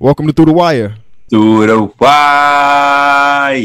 Welcome to Through the Wire. Through the Wire.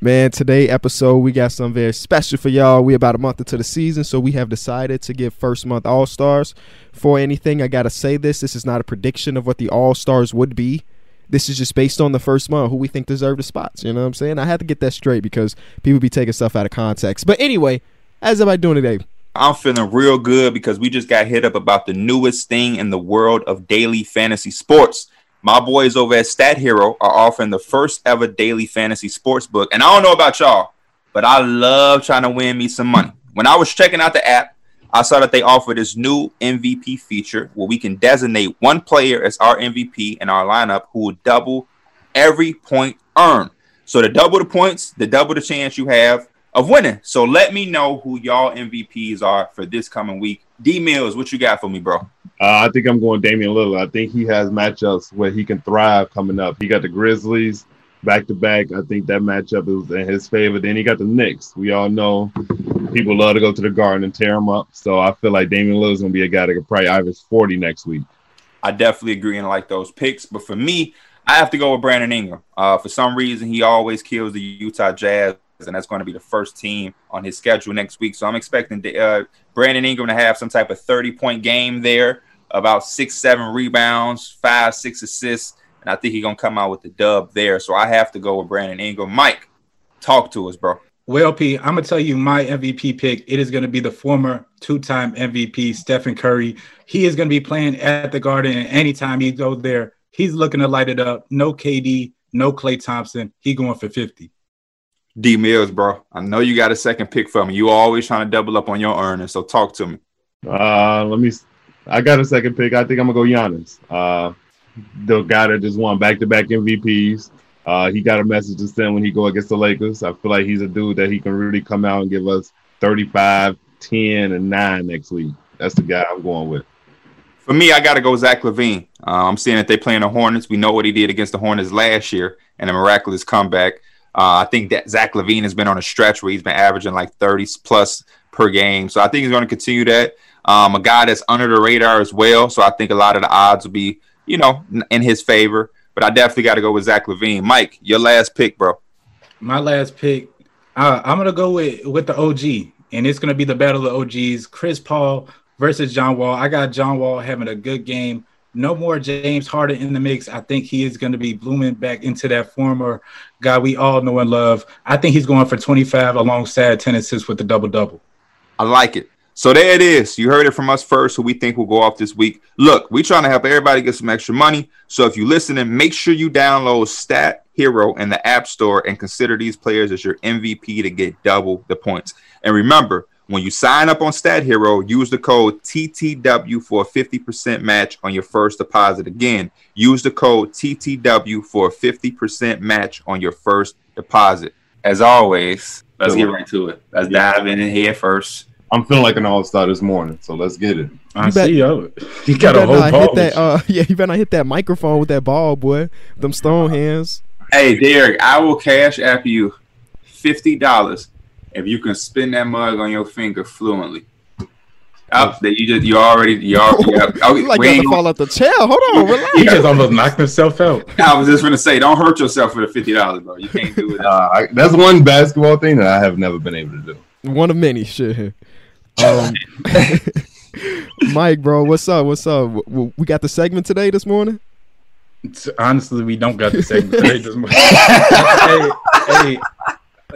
Man, today episode we got something very special for y'all. We about a month into the season, so we have decided to give first month All Stars. For anything, I gotta say this: this is not a prediction of what the All Stars would be. This is just based on the first month who we think deserve the spots. You know what I'm saying? I had to get that straight because people be taking stuff out of context. But anyway, how's everybody doing today? I'm feeling real good because we just got hit up about the newest thing in the world of daily fantasy sports. My boys over at Stat Hero are offering the first ever daily fantasy sports book. And I don't know about y'all, but I love trying to win me some money. When I was checking out the app, I saw that they offer this new MVP feature where we can designate one player as our MVP in our lineup who will double every point earned. So to double the points, the double the chance you have of winning. So let me know who y'all MVPs are for this coming week. D Mills, what you got for me, bro? Uh, I think I'm going Damian Lillard. I think he has matchups where he can thrive coming up. He got the Grizzlies back to back. I think that matchup is in his favor. Then he got the Knicks. We all know people love to go to the Garden and tear him up. So I feel like Damian Lillard's going to be a guy that could probably average 40 next week. I definitely agree and like those picks. But for me, I have to go with Brandon Ingram. Uh, for some reason, he always kills the Utah Jazz and that's going to be the first team on his schedule next week. So I'm expecting uh, Brandon Ingram to have some type of 30 point game there, about six, seven rebounds, five, six assists, and I think he's gonna come out with the dub there. So I have to go with Brandon Ingram. Mike, talk to us, bro. Well, P, I'm gonna tell you my MVP pick. It is gonna be the former two-time MVP Stephen Curry. He is gonna be playing at the Garden, and anytime he goes there, he's looking to light it up. No KD, no Klay Thompson. He going for 50. D Mills, bro. I know you got a second pick for me. You always trying to double up on your earnings, so talk to me. Uh, let me. I got a second pick. I think I'm gonna go Giannis. Uh, the guy that just won back-to-back MVPs. Uh, he got a message to send when he go against the Lakers. I feel like he's a dude that he can really come out and give us 35, 10, and 9 next week. That's the guy I'm going with. For me, I got to go Zach LaVine. Uh, I'm seeing that they playing the Hornets. We know what he did against the Hornets last year and a miraculous comeback. Uh, I think that Zach LaVine has been on a stretch where he's been averaging like 30 plus per game. So I think he's going to continue that. Um, a guy that's under the radar as well. So I think a lot of the odds will be, you know, in his favor. But I definitely got to go with Zach LaVine. Mike, your last pick, bro. My last pick, uh, I'm gonna go with with the OG, and it's gonna be the battle of OGs: Chris Paul versus John Wall. I got John Wall having a good game no more James Harden in the mix. I think he is going to be blooming back into that former guy we all know and love. I think he's going for 25 alongside 10 assists with the double double. I like it. So there it is. You heard it from us first, who we think will go off this week. Look, we're trying to help everybody get some extra money. So if you're listening, make sure you download Stat Hero in the App Store and consider these players as your MVP to get double the points. And remember, when you sign up on Stat Hero, use the code TTW for a 50% match on your first deposit. Again, use the code TTW for a 50% match on your first deposit. As always, let's get right to it. Let's dive in here first. I'm feeling like an all star this morning, so let's get it. I see, you. He got a whole ball. Hit that, uh, yeah, you better not hit that microphone with that ball, boy. Them stone hands. Hey, Derek, I will cash app you fifty dollars if you can spin that mug on your finger fluently. Up that you just you already you already up. Oh, you like got to fall out the chair. Hold on, relax. He just almost knocked himself out. I was just gonna say, don't hurt yourself for the fifty dollars, bro. You can't do it. Uh, I, that's one basketball thing that I have never been able to do. One of many, shit. Um, Mike, bro, what's up? What's up? We got the segment today this morning. Honestly, we don't got the segment today this morning. hey, hey,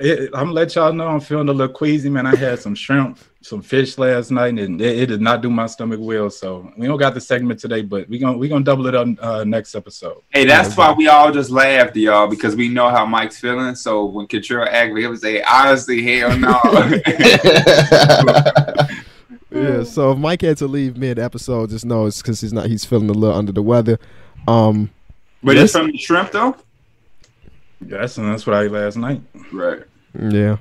it, I'm gonna let y'all know I'm feeling a little queasy, man. I had some shrimp, some fish last night, and it, it, did not do my stomach well. So we don't got the segment today, but we gonna we gonna double it on uh, next episode. Hey, that's why we all just laughed, y'all, because we know how Mike's feeling. So when Katrina aggravated, he would say, "Honestly, hell no." yeah. So if Mike had to leave mid episode, just know it's because he's not he's feeling a little under the weather. Um, but it's from the shrimp though. Yes, and that's what I ate last night. Right. Yeah.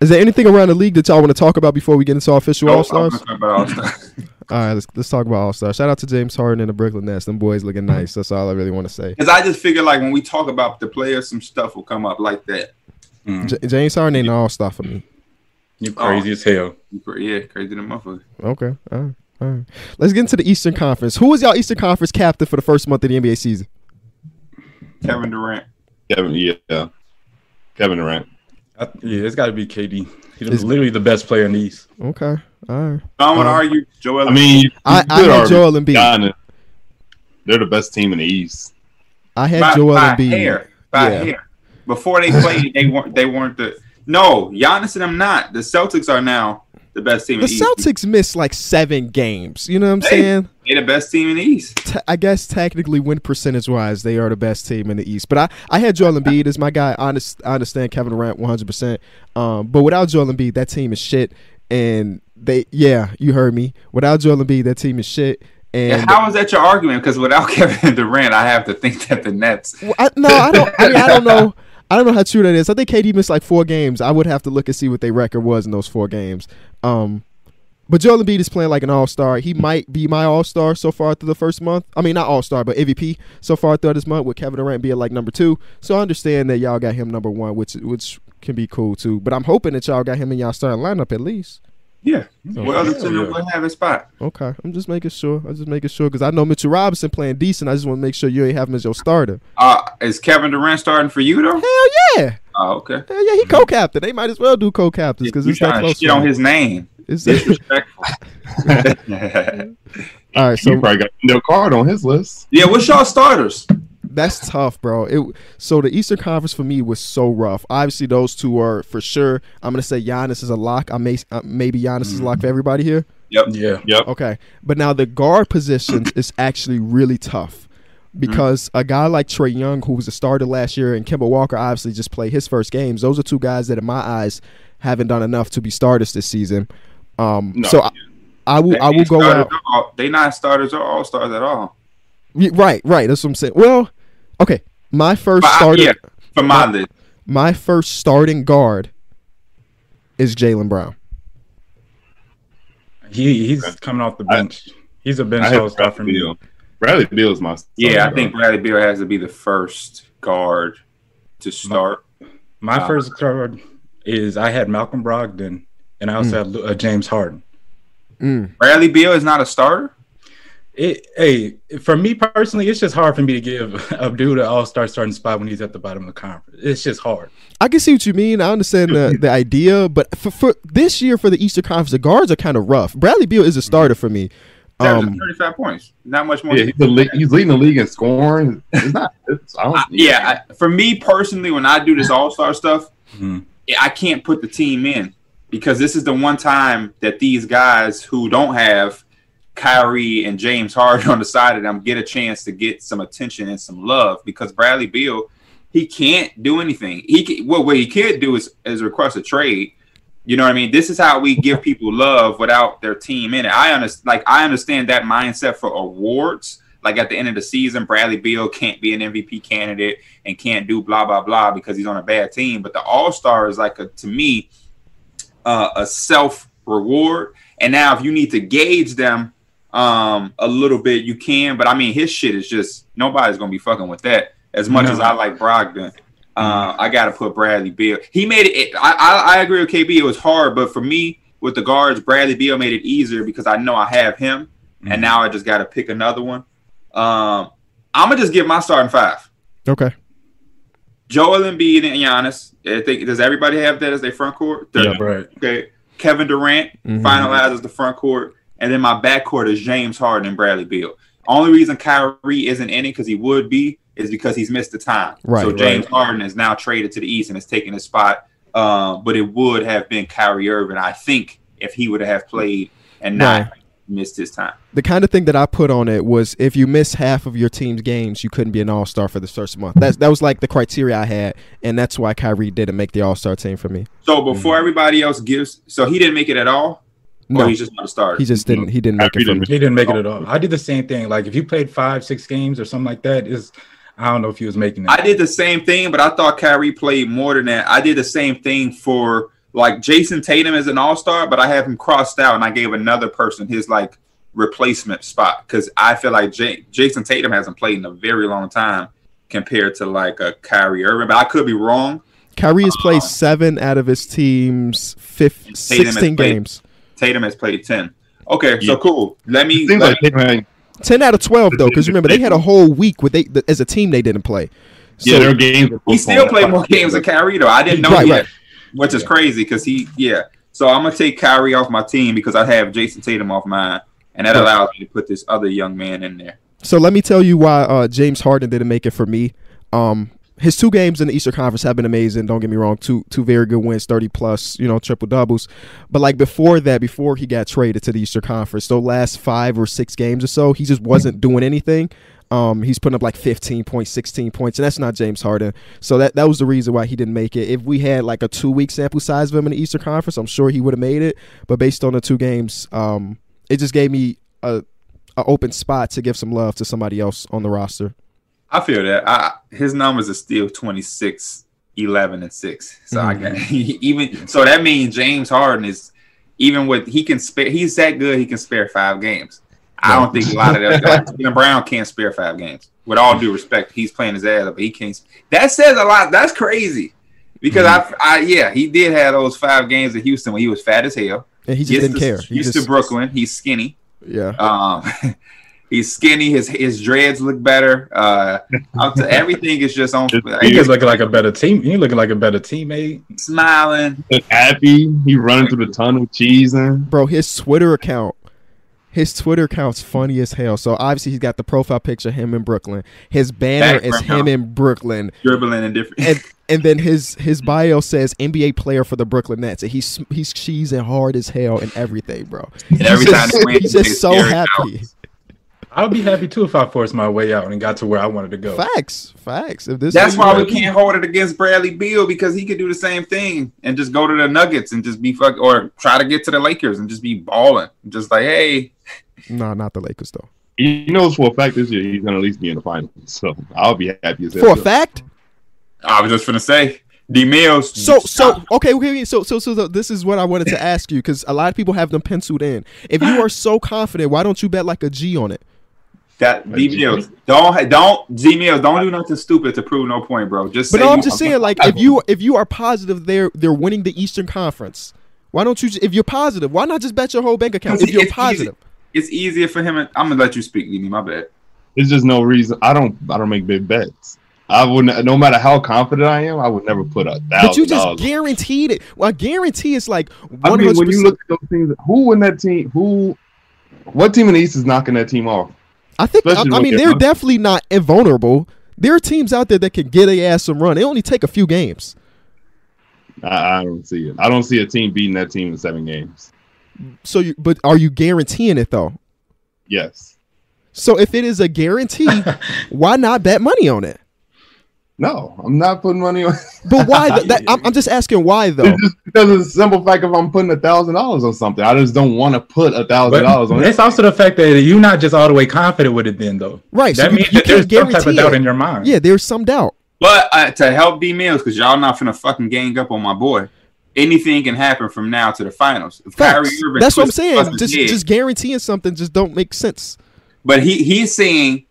Is there anything around the league that y'all want to talk about before we get into our official All Stars? All right, let's let's talk about All Stars. Shout out to James Harden and the Brooklyn Nets. Them boys looking nice. That's all I really want to say. Because I just figure like when we talk about the players, some stuff will come up like that. Mm. J- James Harden ain't All Star for me. You crazy oh, as hell. Yeah, crazy than motherfucker. Okay, all right. All right. Let's get into the Eastern Conference. Who was y'all Eastern Conference captain for the first month of the NBA season? Kevin Durant. Kevin, yeah, Kevin Durant. I, yeah, it's got to be KD. He's literally the best player in the East. Okay. All right. I'm gonna Um, argue Joel. I mean, you I, could I had argue Joel Embiid. Giannis. They're the best team in the East. I had by, Joel by Embiid. hair, by Yeah. hair. Before they played, they weren't. They weren't the. No, Giannis and them not. The Celtics are now the best team The in the East. Celtics missed like seven games. You know what I'm Hey. saying? They're the best team in the East. I guess technically, win percentage wise, they are the best team in the East. But I, I had Joel Embiid as my guy. I, underst- I understand Kevin Durant 100. percent Um, but without Joel Embiid, that team is shit. And they, yeah, you heard me. Without Joel Embiid, that team is shit. And And how is that your argument? Because without Kevin Durant, I have to think that the Nets. Well, I, no, I don't. I mean, I don't know. I don't know how true that is. I think KD missed like four games. I would have to look and see what their record was in those four games. Um, but Joel Embiid is playing like an all star. He might be my all star so far through the first month. I mean, not all star, but MVP so far through this month with Kevin Durant being like number two. So I understand that y'all got him number one, which which can be cool too. But I'm hoping that y'all got him in y'all starting lineup at least. Yeah. What other team yeah. would have a spot? Okay, I'm just making sure. I'm just making sure because I know Mitchell Robinson playing decent. I just want to make sure you ain't have him as your starter. Uh, is Kevin Durant starting for you though? Hell yeah. Oh, okay. Hell yeah, he co-captain. They might as well do co-captains because you it's that close. shit to on his name. It's- Disrespectful. all right, So so he probably got no card on his list. yeah, what's y'all starters? that's tough, bro. It so the Eastern Conference for me was so rough. Obviously, those two are for sure. I'm gonna say Giannis is a lock. I may uh, maybe Giannis is a lock for everybody here. Yep. Yeah. Yep. Okay, but now the guard positions is actually really tough because a guy like Trae Young, who was a starter last year, and Kemba Walker obviously just played his first games. Those are two guys that, in my eyes, haven't done enough to be starters this season. Um, No. so I, I will I will They go starters out. are all- They not starters or all stars at all. Right, Right, right. That's what I'm saying. Well, okay. My first But I- starter, yeah, for my My- list. my first starting guard is Jaylen Brown. He he's coming off the bench. He's a bench I all have star for me. Beal. Bradley Beal is my. Yeah, I starting think. Bradley Beal has to be the first guard to start. My Uh, first card is I had Malcolm Brogdon and I also had uh, James Harden. Mm. Bradley Beal is not a starter. It, hey, for me personally, it's just hard for me to give Abdul the All Star starting spot when he's at the bottom of the conference. It's just hard. I can see what you mean. I understand the, the idea, but for, for this year for the Eastern Conference, the guards are kind of rough. Bradley Beal is a starter for me. Averaging Um, 35 points. Not much more. Yeah, he's, the lead, he's leading the league in scoring. It's not. It's, I don't, I- yeah, I, for me personally, when I do this All Star stuff, Mhm. I can't put the team in because this is the one time that these guys who don't have Kyrie and James Harden on the side of them get a chance to get some attention and some love because Bradley Beal, he can't do anything. He can, well, what he could do is, is request a trade. You know what I mean? This is how we give people love without their team in it. I understand, like I understand that mindset for awards. Like at the end of the season, Bradley Beal can't be an MVP candidate and can't do blah blah blah because he's on a bad team. But the All Star is like a to me uh, a self reward. And now if you need to gauge them um, a little bit, you can. But I mean, his shit is just nobody's gonna be fucking with that. As much No. as I like Brogdon, uh, I got to put Bradley Beal. He made it. I, I I agree with KB. It was hard, but for me with the guards, Bradley Beal made it easier because I know I have him, and now I just got to pick another one. Um, I'm gonna just give my starting five. okay. Joel Embiid and Giannis. I think does everybody have that as their front court? Yeah, right. Okay. Kevin Durant Mhm. finalizes the front court, and then my back court is James Harden and Bradley Beal. Only reason Kyrie isn't in it because he would be is because he's missed the time. Right, so right. James Harden is now traded to the East and has taken his spot. Um, but it would have been Kyrie Irving, I think, if he would have played and not Right. missed his time. The kind of thing that I put on it was if you miss half of your team's games, you couldn't be an All Star for the first month. That's that was like the criteria I had, and that's why Kyrie didn't make the All Star team for me. So before everybody else gives, so he didn't make it at all, No, or he's just not a starter. he just didn't. He didn't make it Kyrie for didn't He didn't make it at all. I did the same thing. Like if you played five, six games or something like that, is I don't know if he was making I did the same thing, but I thought Kyrie played more than that. I did the same thing for like Jayson Tatum as an All Star, but I have him crossed out, and I gave another person his like replacement spot because I feel like J- Jayson Tatum hasn't played in a very long time compared to like a Kyrie Irving. But I could be wrong. Kyrie has played Uh, seven out of his team's fifth, Tatum 16 played- games. Tatum has played ten. Okay, so cool. Let me. It seems let like Tatum had- Ten out of twelve though, because remember they had a whole week with they as a team they didn't play. So, yeah, their games. were he still postponed. played more games than Kyrie though. I didn't know Right, yet, right. which is crazy because he, yeah. So I'm gonna take Kyrie off my team because I have Jayson Tatum off mine, and that allows me to put this other young man in there. So let me tell you why uh, James Harden didn't make it for me. Um, his two games in the Eastern Conference have been amazing. Don't get me wrong, two two very good wins, thirty plus, you know, triple doubles. But like before that, before he got traded to the Eastern Conference, those last five or six games or so, he just wasn't doing anything. Um, he's putting up like 15 points, 16 points, and that's not James Harden. So that that was the reason why he didn't make it. If we had like a two week sample size of him in the Eastern Conference, I'm sure he would have made it. But based on the two games, um, it just gave me a, a open spot to give some love to somebody else on the roster. I feel that. I, his numbers are still 26, 11, and 6. So I Mm-hmm. can even so that means James Harden is even with he can spare he's that good he can spare five games. I don't think a lot of them like Brown can't spare five games. With all due respect, he's playing his ass up, but he can't. That says a lot. That's crazy. Because Mm-hmm. I, I, yeah, he did have those five games in Houston when he was fat as hell. And he just didn't to- care. He Used just, to Brooklyn, he's skinny. Yeah. Um, he's skinny. His his dreads look better. Uh, up to, everything is just on. He just looking like a better team. He looking like a better teammate. smiling. Look happy. He running through the tunnel, cheesing. Bro, his Twitter account, his Twitter account's funny as hell. So obviously he's got the profile picture of him in Brooklyn. His banner is him in Brooklyn. dribbling and different. And and then his his bio says NBA player for the Brooklyn Nets. And he's he's cheesing hard as hell and everything, bro. And every he's time just, they win, he's just so happy. out. I'd be happy too if I forced my way out and got to where I wanted to go. Facts. Facts. If this That's why we what- can't hold it against Bradley Beal because he could do the same thing and just go to the Nuggets and just be fuck or try to get to the Lakers and just be balling. Just like, hey, No, not the Lakers though. He knows for a fact this year he's gonna at least be in the finals. So I'll be happy as hell. For a fact? I was just gonna say, D Mills. So so okay okay so so so this is what I wanted to ask you because a lot of people have them penciled in. If you are so confident, why don't you bet like a G on it? That D Mills don't don't D Mills don't do nothing stupid to prove no point, bro. Just But say no, I'm you- just saying like if you if you are positive they're they're winning the Eastern Conference, why don't you if you're positive why not just bet your whole bank account if you're It's easy. positive? it's easier for him. I'm gonna let you speak, D. My bad. There's just no reason. I don't. I don't make big bets. I wouldn't. No matter how confident I am, I would never put a thousand. But you just dollars. guaranteed it. Well, I guarantee it's like I mean, when you look at those teams, who in that team? Who? What team in the East is knocking that team off? I think I, I mean they're they're definitely not invulnerable. There are teams out there that can get a ass some run. They only take a few games. I, I don't see it. I don't see a team beating that team in seven games. So you but are you guaranteeing it though? Yes. So if it is a guarantee, why not bet money on it? No, I'm not putting money on. But why? th- that, I'm, I'm just asking why though. It's just because of the simple fact if I'm putting a thousand dollars on something, I just don't want to put a thousand dollars But on it. it's also the fact that you're not just all the way confident with it. Then though, Right, That you- means you that there's can't some type of doubt it. in your mind. Yeah, there's some doubt. But uh, to help D Mills, because y'all not finna fucking gang up on my boy. Anything can happen from now to the finals. If Facts. Kyrie Irving That's what I'm saying. Just head- just guaranteeing something just don't make sense. But he he's saying,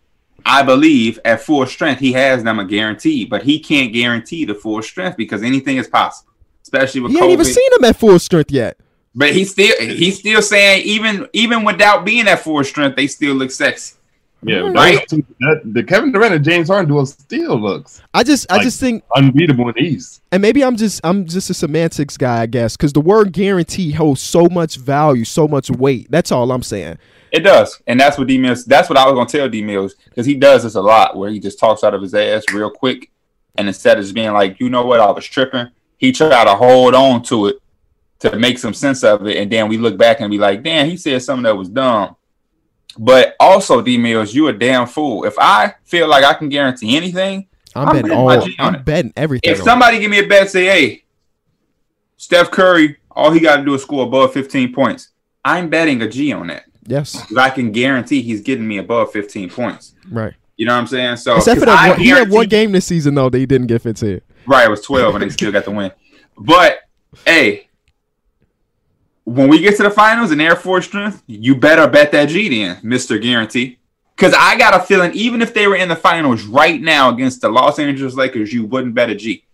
I believe at full strength he has them a guarantee, but he can't guarantee the full strength because anything is possible, especially with He COVID. ain't even seen him at full strength yet. but he's still he's still saying even even without being at full strength, they still look sexy. Yeah, Right. those two- that, the Kevin Durant and James Harden duo still looks I just I Like- just think unbeatable in the East. and maybe I'm just I'm just a semantics guy, I guess, because the word guarantee holds so much value, so much weight. That's all I'm saying. It does, and that's what D Mills. That's what I was gonna tell D Mills because he does this a lot, where he just talks out of his ass real quick, and instead of just being like, you know what, I was tripping, he tried to hold on to it to make some sense of it, and then we look back and be like, damn, he said something that was dumb. But also, D Mills, you a damn fool. If I feel like I can guarantee anything, I'm, I'm betting all. my G on I'm it. betting everything. if somebody give me a bet, say, hey, Steph Curry, all he got to do is score above 15 points. I'm betting a G on that. Yes, 'Cause I can guarantee he's getting me above 15 points. right. You know what I'm saying? So Except for 'cause that, I one, he had one game this season though. They didn't get 15. Right, it was 12 and they still got the win. But hey, when we get to the finals and Air Force strength, you better bet that G then, Mr. Guarantee. Because I got a feeling even if they were in the finals right now against the Los Angeles Lakers, you wouldn't bet a G.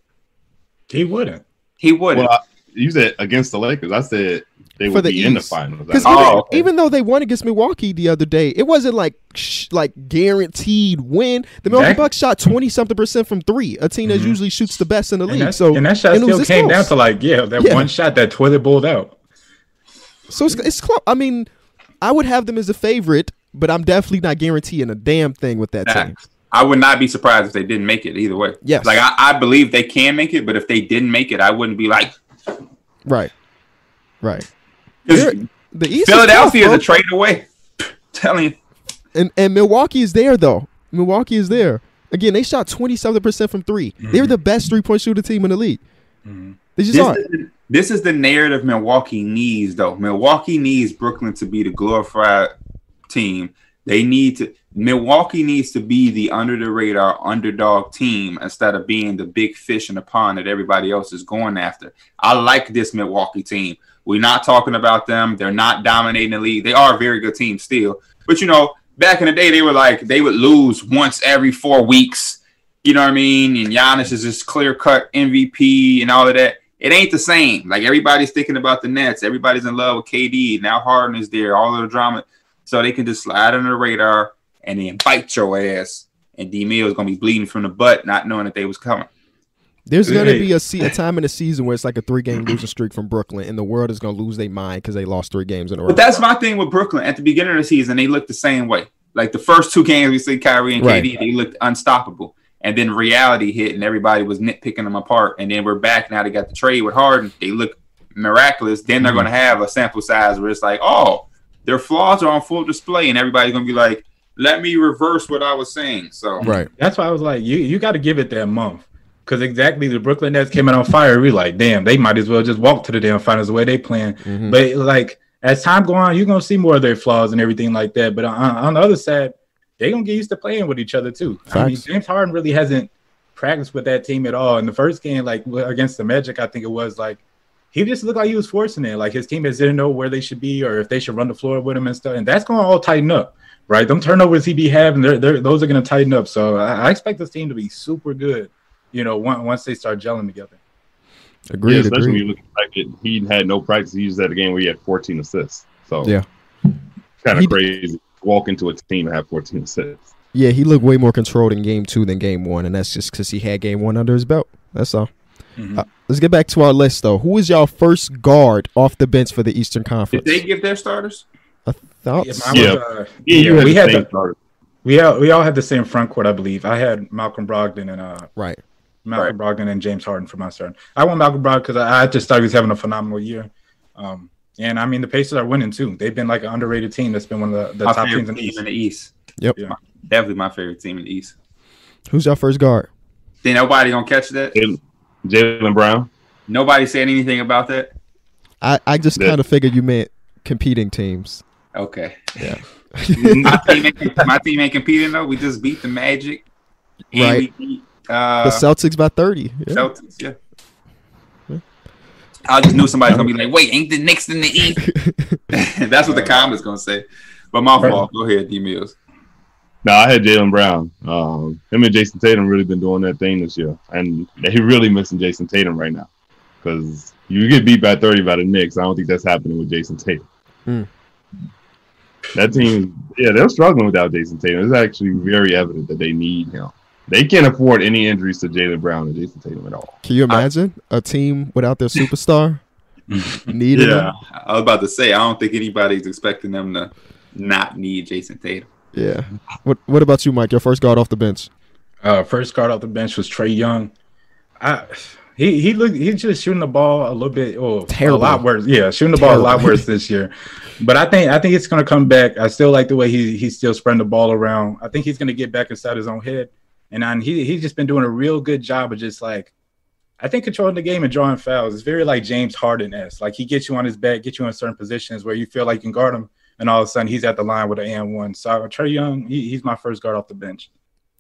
He wouldn't. He wouldn't. Well, I, you said against the Lakers. I said they For would the be in the East. finals. Because I Oh, even, okay. even though they won against Milwaukee the other day, it wasn't like sh- like guaranteed win. The Milwaukee That- Bucks shot twenty something percent from three, a team that Mhm. usually shoots the best in the league. that, So and that shot and still came down to like, yeah, that Yeah. one shot that toilet bowled out. So it's it's close. I mean, I would have them as a favorite, but I'm definitely not guaranteeing a damn thing with that team. I would not be surprised if they didn't make it either way. Yes. Like I, I believe they can make it, but if they didn't make it, I wouldn't be like Right, right. The East Philadelphia is is a trade away. telling you. and and Milwaukee is there though. Milwaukee is there again. They shot twenty seven percent from 3 they They're mm-hmm. the best three point shooter team in the league. Mm-hmm. They just This are. is, the, this is the narrative Milwaukee needs, though. Milwaukee needs Brooklyn to be the glorified team. They need to. Milwaukee needs to be the under the radar underdog team instead of being the big fish in the pond that everybody else is going after. I like this Milwaukee team. We're not talking about them. They're not dominating the league. They are a very good team still. But you know, back in the day, they were like they would lose once every four weeks. You know what I mean? And Giannis is this clear cut MVP and all of that. It ain't the same. Like everybody's thinking about the Nets. Everybody's in love with KD. Now Harden is there. All of the drama. So they can just slide under the radar and then bite your ass. And D Mill is gonna be bleeding from the butt, not knowing that they was coming. There's gonna be a, se- a time in the season where it's like a three game losing streak from Brooklyn, and the world is gonna lose their mind because they lost three games in a row. But that's my thing with Brooklyn. At the beginning of the season, they looked the same way. Like the first two games we see Kyrie and Right. KD, they looked unstoppable. And then reality hit, and everybody was nitpicking them apart. And then we're back now. They got the trade with Harden. They look miraculous. Then they're mm-hmm. going to have a sample size where it's like, oh, their flaws are on full display, and everybody's going to be like, let me reverse what I was saying. So right. That's why I was like, you you got to give it that month. Because exactly the Brooklyn Nets came out on fire. We like, damn, they might as well just walk to the damn finals the way they playing. Mhm. But like as time go on, you're gonna see more of their flaws and everything like that. But on, on the other side, they're gonna get used to playing with each other too. I mean, James Harden really hasn't practiced with that team at all. In the first game, like against the Magic, I think it was like he just looked like he was forcing it. Like his teammates didn't know where they should be or if they should run the floor with him and stuff. And that's gonna all tighten up, right? Them turnovers he be having, they're, they're, those are gonna tighten up. So I, I expect this team to be super good. You know, once once they start gelling together. Agreed. yeah, especially when you look at the fact that he had no practice. He just had a game where he had 14 assists. So Yeah. kind of d- crazy. Walk into a team and have 14 assists. Yeah, he looked way more controlled in game two than game one, and that's just because he had game one under his belt. That's all. Mhm. Uh, let's get back to our list though. Who is y'all first guard off the bench for the Eastern did Conference? they give their starters? Thoughts? mine was, Yeah. uh, Yeah, you we had the, we all we all had the same front court, I believe. I had Malcolm Brogdon and uh right. Malcolm Brogdon and James Harden for my start. I want Malcolm Brogdon because I, I just thought he was having a phenomenal year. Um, and I mean the Pacers are winning too. They've been like an underrated team that's been one of the, the top teams in the East. in the East. Yep. Yeah. Definitely my favorite team in the East. Who's your first guard? Then nobody gonna catch that. Jaylen- Jaylen Brown. Nobody said anything about that. I, I just Yeah. kind of figured you meant competing teams. Okay. Yeah. my, team ain't, my team ain't competing though. We just beat the Magic. And Right. We beat, uh, the Celtics by thirty. Yeah. Celtics. Yeah. I just knew somebody's gonna be like, "Wait, ain't the Knicks in the East?" That's what the comments gonna say. But my fault. Go ahead, D Mills. No, I had Jaylen Brown. Um, him and Jayson Tatum really been doing that thing this year, and they really missing Jayson Tatum right now because you get beat by 30 by the Knicks. I don't think that's happening with Jayson Tatum. Hmm. That team, yeah, they're struggling without Jayson Tatum. It's actually very evident that they need him. They can't afford any injuries to Jaylen Brown and Jayson Tatum at all. Can you imagine a team without their superstar? Needed Yeah, him? I was about to say I don't think anybody's expecting them to not need Jayson Tatum. Yeah. What What about you, Mike? Your first guard off the bench. Uh, first guard off the bench was Trae Young. I he he looked he's just shooting the ball a little bit oh a lot worse. Yeah, shooting the ball a lot worse this year. But I think I think it's gonna come back. I still like the way he he's still spreading the ball around. I think he's gonna get back inside his own head. And on, he he's just been doing a real good job of just like I think controlling the game and drawing fouls. It's very like James Harden s. Like he gets you on his back, get you in certain positions where you feel like you can guard him, and all of a sudden he's at the line with an and one. So Trae Young, he, he's my first guard off the bench.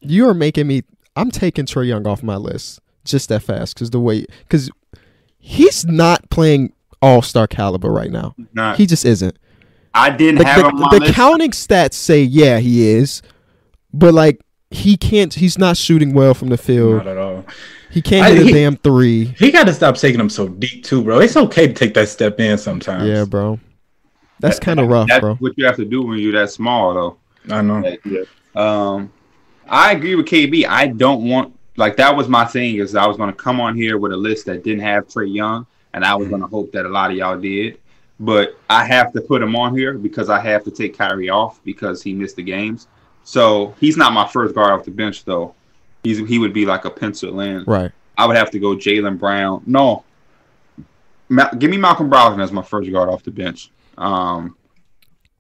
You are making me. I'm taking Trae Young off my list just that fast because the way because he's not playing All Star caliber right now. Not, He just isn't. I didn't The, have the- him on the list. counting stats say yeah he is, but like he can't. He's not shooting well from the field. Not at all. He can't I- hit a he- damn three. He got to stop taking them so deep too, bro. It's okay to take that step in sometimes. Yeah, bro. That's That- kind of rough, That's bro. what you have to do when you're that small, though. I know. Like, Um, I agree with KB. I don't want like that was my thing is I was going to come on here with a list that didn't have Trae Young, and I was going to hope that a lot of y'all did. But I have to put him on here because I have to take Kyrie off because he missed the games. So he's not my first guard off the bench though. He's he would be like a pencil in. Right. I would have to go Jaylen Brown. No, Ma- give me Malcolm Brogdon as my first guard off the bench. Um,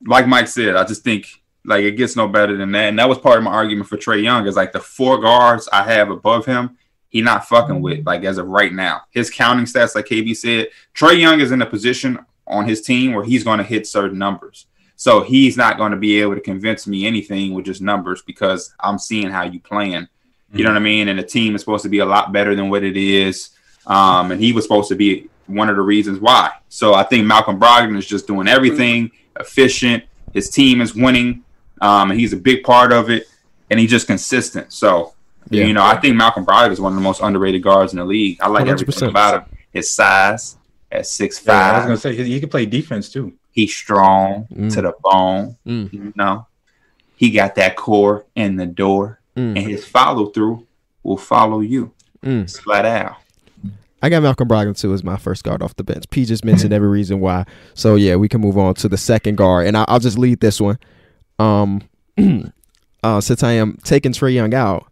like Mike said, I just think like it gets no better than that, and that was part of my argument for Trae Young. Is like the four guards I have above him, he not fucking with like as of right now. His counting stats, like KB said, Trae Young is in a position on his team where he's going to hit certain numbers. So he's not going to be able to convince me anything with just numbers because I'm seeing how you playing. You know what I mean? And the team is supposed to be a lot better than what it is. Um, and he was supposed to be one of the reasons why. So I think Malcolm Brogdon is just doing everything efficient. His team is winning, um, and he's a big part of it. And he's just consistent. So Yeah. you know, I think Malcolm Brogdon is one of the most underrated guards in the league. I like 100%. everything about him. His size at six Yeah, I was gonna say he, he can play defense too. He's strong Mm. to the bone. Mm. You know, he got that core in the door, Mm. and his follow through will follow you. Mm. Flat out. I got Malcolm Brogdon too as my first guard off the bench. P just mentioned every reason why. So yeah, we can move on to the second guard, and I, I'll just lead this one. Um, uh, since I am taking Trey Young out,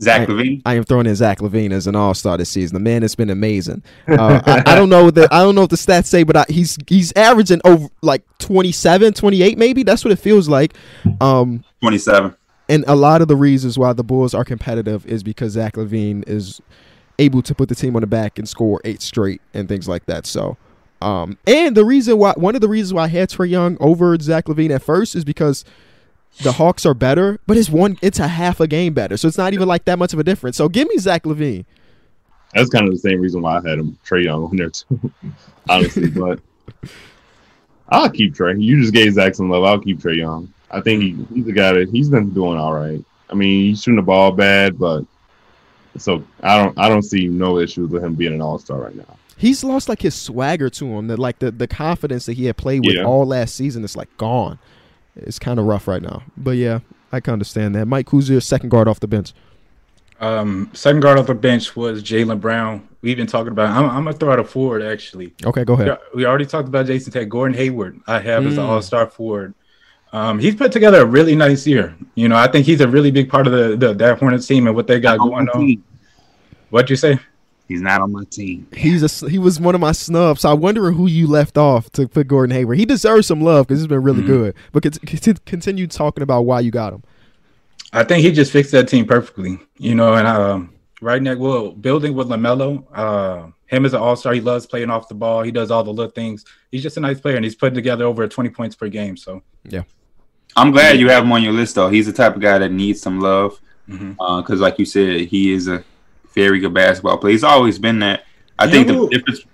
Zach I- LaVine. I am throwing in Zach LaVine as an All Star this season. The man has been amazing. Uh, I, I don't know what the I don't know what the stats say, but I, he's he's averaging over like 27, 28 maybe. That's what it feels like. Um, 27. and a lot of the reasons why the Bulls are competitive is because Zach LaVine is able to put the team on the back and score eight straight and things like that. So, um, and the reason why one of the reasons why I had Trae Young over Zach LaVine at first is because the Hawks are better, but it's one it's a half a game better, so it's not even like that much of a difference. So give me Zach LaVine. That's kind of the same reason why I had him Trae Young on there too, honestly. but I'll keep Trae. You just gave Zach some love. I'll keep Trae Young. I think he, he's a guy that he's been doing all right. I mean, he's shooting the ball bad, but so I don't I don't see no issues with him being an all star right now. He's lost like his swagger to him, that like the the confidence that he had played with Yeah. all last season is like gone. It's kind of rough right now, but yeah, I can understand that. Mike, who's your second guard off the bench? Um, second guard off the bench was Jaylen Brown. We've been talking about. I'm, I'm gonna throw out a forward actually. Okay, go ahead. We already talked about Jason Ted. Gordon Hayward, I have as an Mm. All Star forward. Um, he's put together a really nice year. You know, I think he's a really big part of the, the that Hornets team and what they got going on. What'd you say? He's not on my team. He's a s- he was one of my snubs. So I'm wondering who you left off to put Gordon Hayward. He deserves some love because he's been really Mhm. good. But cont- cont- continue talking about why you got him. I think he just fixed that team perfectly. You know, and um, right now, well, building with Lamelo, uh, him as an All Star, he loves playing off the ball. He does all the little things. He's just a nice player, and he's putting together over 20 points per game. So, yeah, I'm glad you have him on your list, though. He's the type of guy that needs some love because, like you said, he is a very good basketball player. He's always been that. I think the difference.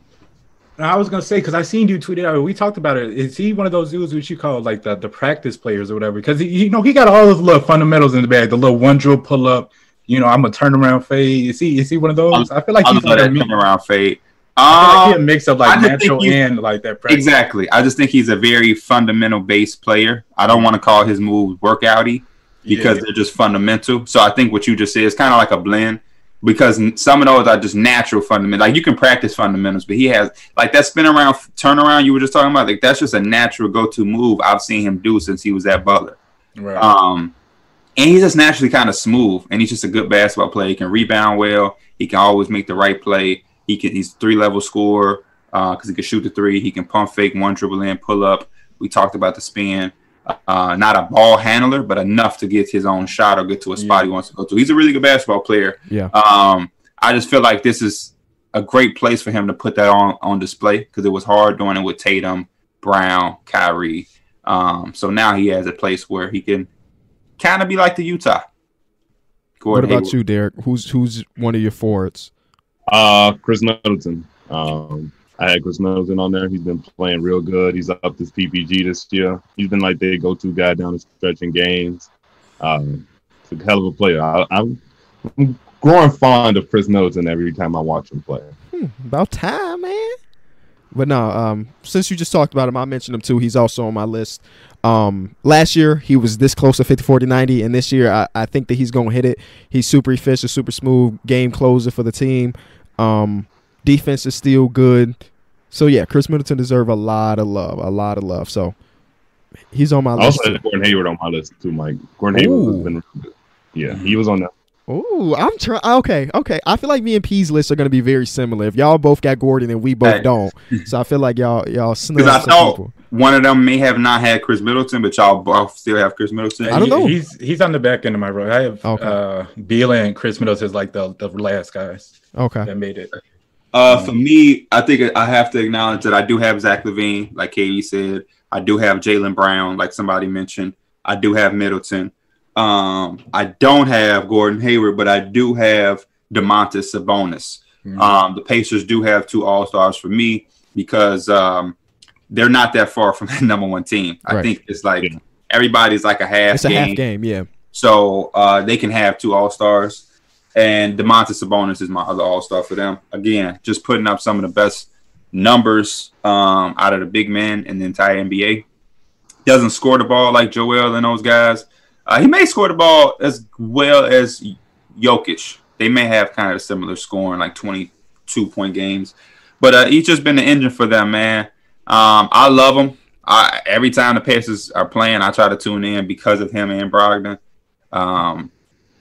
I was gonna say because I seen you tweet it out. We talked about it. Is he one of those dudes which you call like the, the practice players or whatever? Because you know he got all those little fundamentals in the bag. The little one drill pull up. You know, I'm a turnaround fade. Is he? Is he one of those? I feel like I he's like that coming fade. I feel like Um, he a mix of like natural and like that practice. Exactly. I just think he's a very fundamental based player. I don't want to call his moves workouty because Yeah. they're just fundamental. So I think what you just said is kind of like a blend because some of those are just natural fundamentals. Like you can practice fundamentals, but he has like that spin around turnaround you were just talking about. Like that's just a natural go to move I've seen him do since he was at Butler. right. Um, and he's just naturally kind of smooth, and he's just a good basketball player. He can rebound well. He can always make the right play. He can. He's three level scorer because he can shoot the three. He can pump fake, one dribble in, pull up. We talked about the spin. Uh, not a ball handler, but enough to get his own shot or get to a spot he wants to go to. He's a really good basketball player. Yeah. Um, I just feel like this is a great place for him to put that on on display because it was hard doing it with Tatum, Brown, Kyrie. Um, so now he has a place where he can kind of be like the Utah. What Gordon about Hayward. you, Derek? Who's who's one of your forwards? Uh, Khris Middleton. Um, I had Khris Middleton on there. He's been playing real good. He's up this PPG this year. He's been like their go-to guy down the stretch in games. Um, a hell of a player. I, I'm, I'm growing fond of Khris Middleton every time I watch him play. Hmm, about time, man. But no, um, since you just talked about him, I mentioned him too. He's also on my list. Um, last year he was this close to 50, 40, 90, and this year I, I think that he's going to hit it. He's super efficient, super smooth game closer for the team. Um, defense is still good. So yeah, Khris Middleton deserve a lot of love, a lot of love. So he's on my I list. also Gordon Hayward on my list too, Mike. Gordon Hayward Ooh. has been. Yeah, he was on that. Ooh, I'm trying. Okay, okay. I feel like me and P's lists are going to be very similar. If y'all both got Gordon and we both Hey. don't, so I feel like y'all y'all snub I some thought people. one of them may have not had Khris Middleton, but y'all both still have Khris Middleton. I don't know. He's he's on the back end of my road. I have Okay. uh Beal and Khris Middleton is like the the last guys Okay. that made it. Uh, for me, I think I have to acknowledge that I do have Zach LaVine, like Katie said. I do have Jaylen Brown, like somebody mentioned. I do have Middleton. Um, I don't have Gordon Hayward, but I do have Domantas Sabonis. Mhm. Um, the Pacers do have two All Stars for me because um, they're not that far from the number one team. I Right. think it's like Yeah. everybody's like a half It's a game. half game, yeah. So uh, they can have two All Stars, and Domantas Sabonis is my other All Star for them. Again, just putting up some of the best numbers um, out of the big men in the entire NBA. Doesn't score the ball like Joel and those guys. Uh, he may score the ball as well as Jokic. They may have kind of a similar scoring, like twenty-two point games, but uh, he's just been the engine for them, man. Um, I love him. I, every time the Pacers are playing, I try to tune in because of him and Brogdon. Um,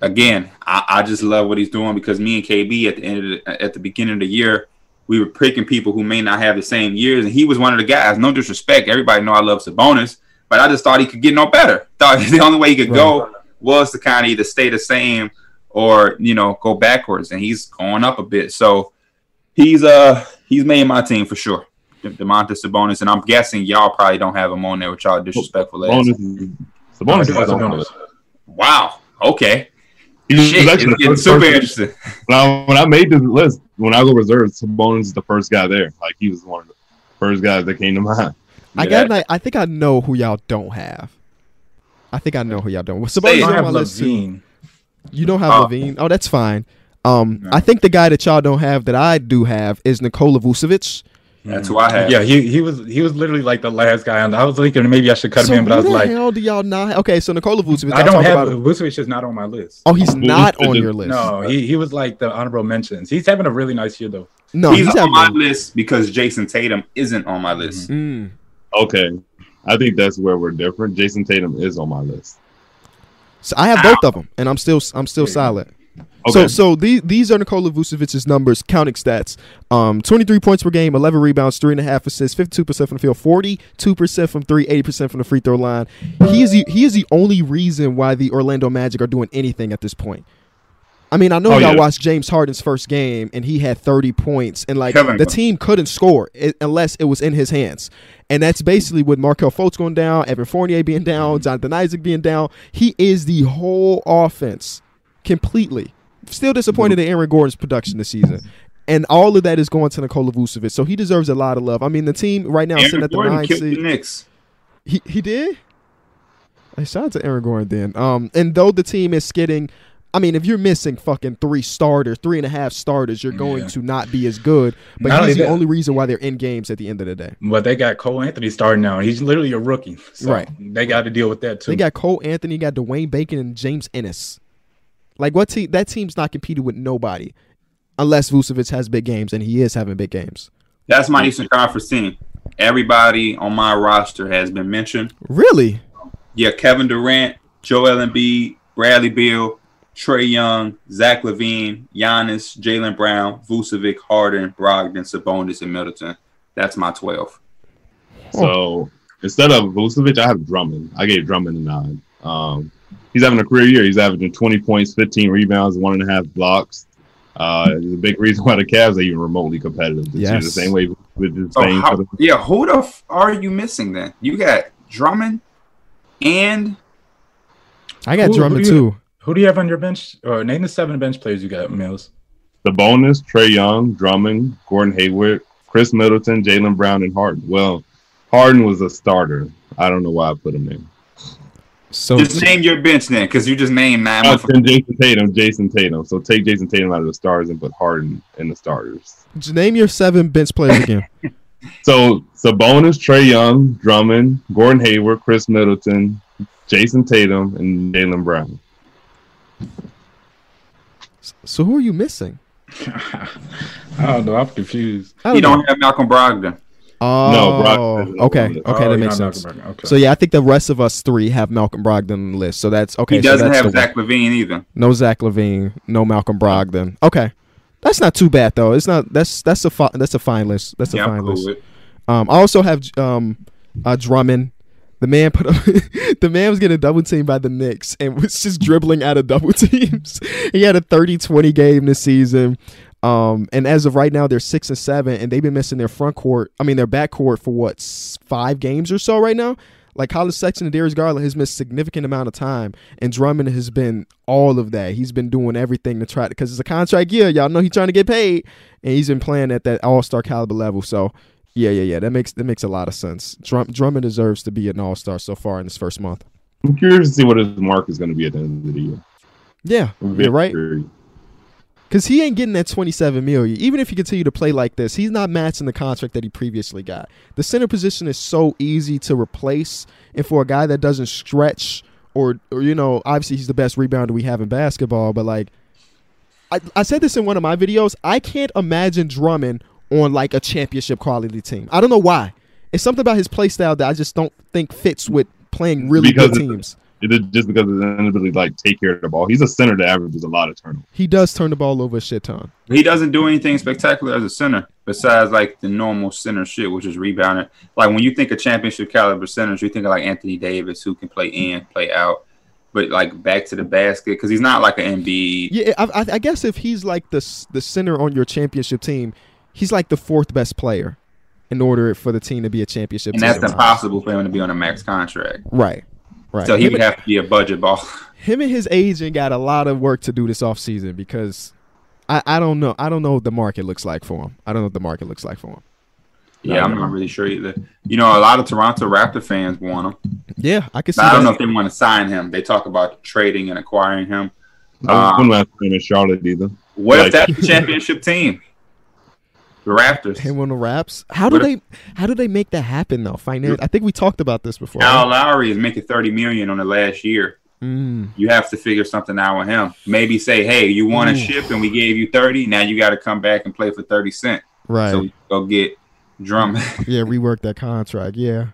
again, I, I just love what he's doing because me and KB at the end of the, at the beginning of the year, we were picking people who may not have the same years, and he was one of the guys. No disrespect, everybody know I love Sabonis, but I just thought he could get no better. Thought the only way he could go was to kind of either stay the same or you know go backwards, and he's going up a bit. So he's uh he's made my team for sure. De- Domantas Sabonis, and I'm guessing y'all probably don't have him on there with y'all disrespectful ass. Sabonis Sabonis Sabonis. on my list. Wow. Okay. He was Shit, actually it's the first super person- interesting. When I, when I made this list, when I go reserve, Sabonis is the first guy there. Like he was one of the first guys that came to mind. I got. like, I think I know who y'all don't have. I think I know who y'all don't. Well, Say Sabonis it. is I on have my list too. You don't have Oh. LaVine. Oh, that's fine. Um, No. I think the guy that y'all don't have that I do have is Nikola Vucevic. That's who I have. Yeah, he he was he was literally like the last guy on. I was thinking maybe I should cut so him in, but I was like, hell do y'all not? Okay, so Nikola Vucevic. I don't have about. Vucevic is not on my list. Oh, he's Vucevic not on your list. No, he he was like the honorable mentions. He's having a really nice year though. no, he's, he's, on my having. list because Jayson Tatum isn't on my list. Mm. Okay, I think that's where we're different. Jayson Tatum is on my list. So I have both of them, and I'm still I'm still Yeah. solid. Okay, So so these these are Nikola Vucevic's numbers, counting stats. Um, 23 points per game, 11 rebounds, three and a half assists, 52 percent from the field, 42 percent from three, 80 percent from the free throw line. He is the, he is the only reason why the Orlando Magic are doing anything at this point. I mean, I know Oh, y'all yeah. watched James Harden's first game and he had 30 points, and like Kevin. the team couldn't score it, unless it was in his hands. And that's basically with Markelle Fultz going down, Evan Fournier being down, Jonathan Isaac being down. He is the whole offense completely. Still disappointed in Aaron Gordon's production this season. And all of that is going to Nikola Vucevic. So he deserves a lot of love. I mean, the team right now sitting at the Gordon nine killed the seed. Knicks. He he did. Hey, shout out to Aaron Gordon then. Um, and though the team is skidding, I mean, if you're missing fucking three starters, three and a half starters, you're going Yeah. to not be as good. But Not he's the that- only reason why they're in games at the end of the day. But they got Cole Anthony starting now. He's literally a rookie, so Right. They got to deal with that too. They got Cole Anthony, got Dwayne Bacon, and James Ennis. Like what team? That team's not competing with nobody, unless Vucevic has big games, and he is having big games. That's my Eastern Conference team. Everybody on my roster has been mentioned. Really? Yeah, Kevin Durant, Joel Embiid, Bradley Beal, Trae Young, Zach LaVine, Giannis, Jaylen Brown, Vucevic, Harden, Brogdon, Sabonis, and Middleton. That's my 12. so instead of Vucevic, I have Drummond. I gave Drummond a nine. Um, he's having a career year. He's averaging 20 points, 15 rebounds, one and a half blocks. Uh, it's a big reason why the Cavs are even remotely competitive this year. The same way with the So same. how, yeah, who the f- are you missing then? You got Drummond and I got Who- who Drummond do you- too. Who do you have on your bench? Or name the seven bench players you got, Mills. the bonus, Trae Young, Drummond, Gordon Hayward, Khris Middleton, Jaylen Brown, and Harden. Well, Harden was a starter. I don't know why I put him in. So Just name your bench then, because you just named nine. Motherfuckers. then Jayson Tatum, Jayson Tatum. So take Jayson Tatum out of the stars and put Harden in the starters. just name your seven bench players again. So Sabonis, Trae Young, Drummond, Gordon Hayward, Khris Middleton, Jayson Tatum, and Jaylen Brown. so who are you missing? I don't know. I'm confused. I You don't know. don't have Malcolm Brogdon. Oh, No, Brogdon okay, on the list. okay, Oh, that makes sense. Okay. So yeah, I think the rest of us three have Malcolm Brogdon on the list. So that's okay. he doesn't that's have the one. Zach LaVine either. No Zach LaVine, no Malcolm Brogdon. Okay, that's not too bad though. It's not. That's that's a fi- that's a fine list. That's a Yeah, fine cool list. Um, I also have um, uh, Drummond. The man put up, the man was getting double teamed by the Knicks and was just dribbling out of double teams. he had a 30-20 game this season. Um, and as of right now, they're six and seven, and they've been missing their front court. I mean, their back court for what five games or so right now. Like Collin Sexton and Darius Garland has missed significant amount of time, and Drummond has been all of that. He's been doing everything to try to because it's a contract year. Y'all know he's trying to get paid, and he's been playing at that All Star caliber level. So yeah, yeah, yeah. That makes that makes a lot of sense. Drum, Drummond deserves to be an All Star so far in this first month. I'm curious to see what his mark is going to be at the end of the year. Yeah, you're right. very- Because he ain't getting that 27 million. Even if he continue to play like this, he's not matching the contract that he previously got. The center position is so easy to replace, and for a guy that doesn't stretch, or, or you know, obviously he's the best rebounder we have in basketball, but like, I, I said this in one of my videos. I can't imagine Drummond on like a championship quality team. I don't know why. It's something about his play style that I just don't think fits with playing really Because good teams. It is just because of his inability to like take care of the ball. He's a center that averages a lot of turnovers. He does turn the ball over a shit ton. He doesn't do anything spectacular as a center besides like the normal center shit, which is rebounding. Like when you think of championship caliber centers, you think of like Anthony Davis who can play in, play out, but like back to the basket because he's not like an Embiid. Yeah, I, I, I guess if he's like the the center on your championship team, he's like the fourth best player in order for the team to be a championship And team. that's impossible for him to be on a max contract. Right, right. So he him, would have to be a budget ball. him and his agent got a lot of work to do this offseason because I, I don't know I don't know what the market looks like for him. I don't know what the market looks like for him. Yeah, I'm not really sure either. You know, a lot of Toronto Raptor fans want him. Yeah, I can see. But I don't that. know if they want to sign him. They talk about trading and acquiring him. I wouldn't mind playing in Charlotte either. What if Like- that's the championship team? The Raptors. him on the Raps. How do What they how do they make that happen though? Finan- I think we talked about this before. Al right? Lowry is making 30 million on the last year. Mm, You have to figure something out with him. Maybe say, hey, you want to ship and we gave you 30. Now you got to come back and play for 30 cent. right. So go get drum. yeah, rework that contract. Yeah.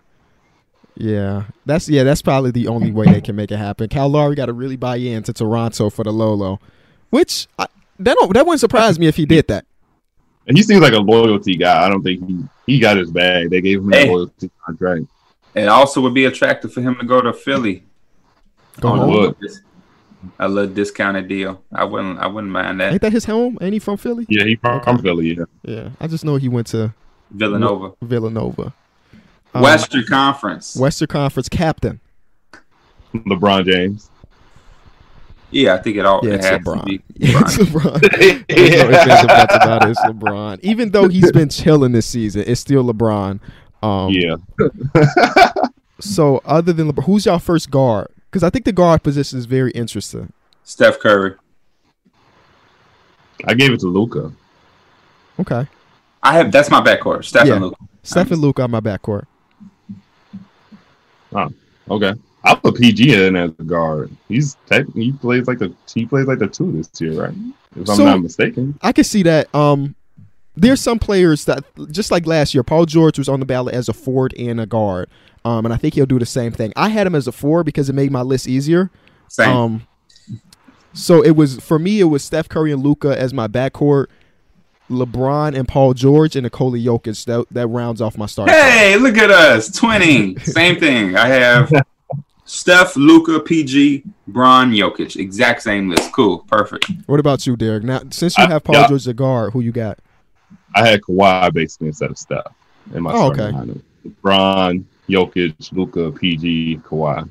Yeah. That's yeah, that's probably the only way they can make it happen. Cal Lowry got to really buy in to Toronto for the Lolo. Which I, that don't that wouldn't surprise me if he did that. And he seems like a loyalty guy. I don't think he he got his bag. They gave him Hey. a loyalty contract. it also would be attractive for him to go to Philly. Go On on home. wood. a little- discounted deal. I wouldn't. I wouldn't mind that. Ain't that his home? Ain't he from Philly? Yeah, he from, from Philly. Yeah, Yeah. I just know he went to Villanova, Villanova. Um, Western Conference. Western Conference captain. LeBron James. Yeah, I think it all. Yeah, it it's has LeBron. To be Yeah, it's LeBron. There's no ifs, ands, or buts about it. It's LeBron. Even though he's been chilling this season, it's still LeBron. Um, Yeah, So other than LeBron, who's y'all first guard? Because I think the guard position is very interesting. Steph Curry. I gave it to Luka. Okay, I have. That's my backcourt. Steph Yeah. and Luka. Steph and Luka on my backcourt. Oh, okay, I'll put PG in as a guard. He's tech, he plays like the he plays like the two this year, right? If I'm So- not mistaken. I can see that. Um, there's some players that just like last year, Paul George was on the ballot as a forward and a guard. Um, and I think he'll do the same thing. I had him as a four because it made my list easier. Same. Um, so it was for me. It was Steph Curry and Luka as my backcourt, LeBron and Paul George, and Nikola Jokic. That that rounds off my starting. five. Hey, look at us, twinning. Same thing. I have Steph, Luka, PG, Bron, Jokic. Exact same list. Cool. Perfect. What about you, Derek? Now, since you I- have Paul yeah. George as a guard, who you got? I had Kawhi basically instead of Steph in my Oh, okay. lineup. LeBron, Jokic, Luka, PG, Kawhi.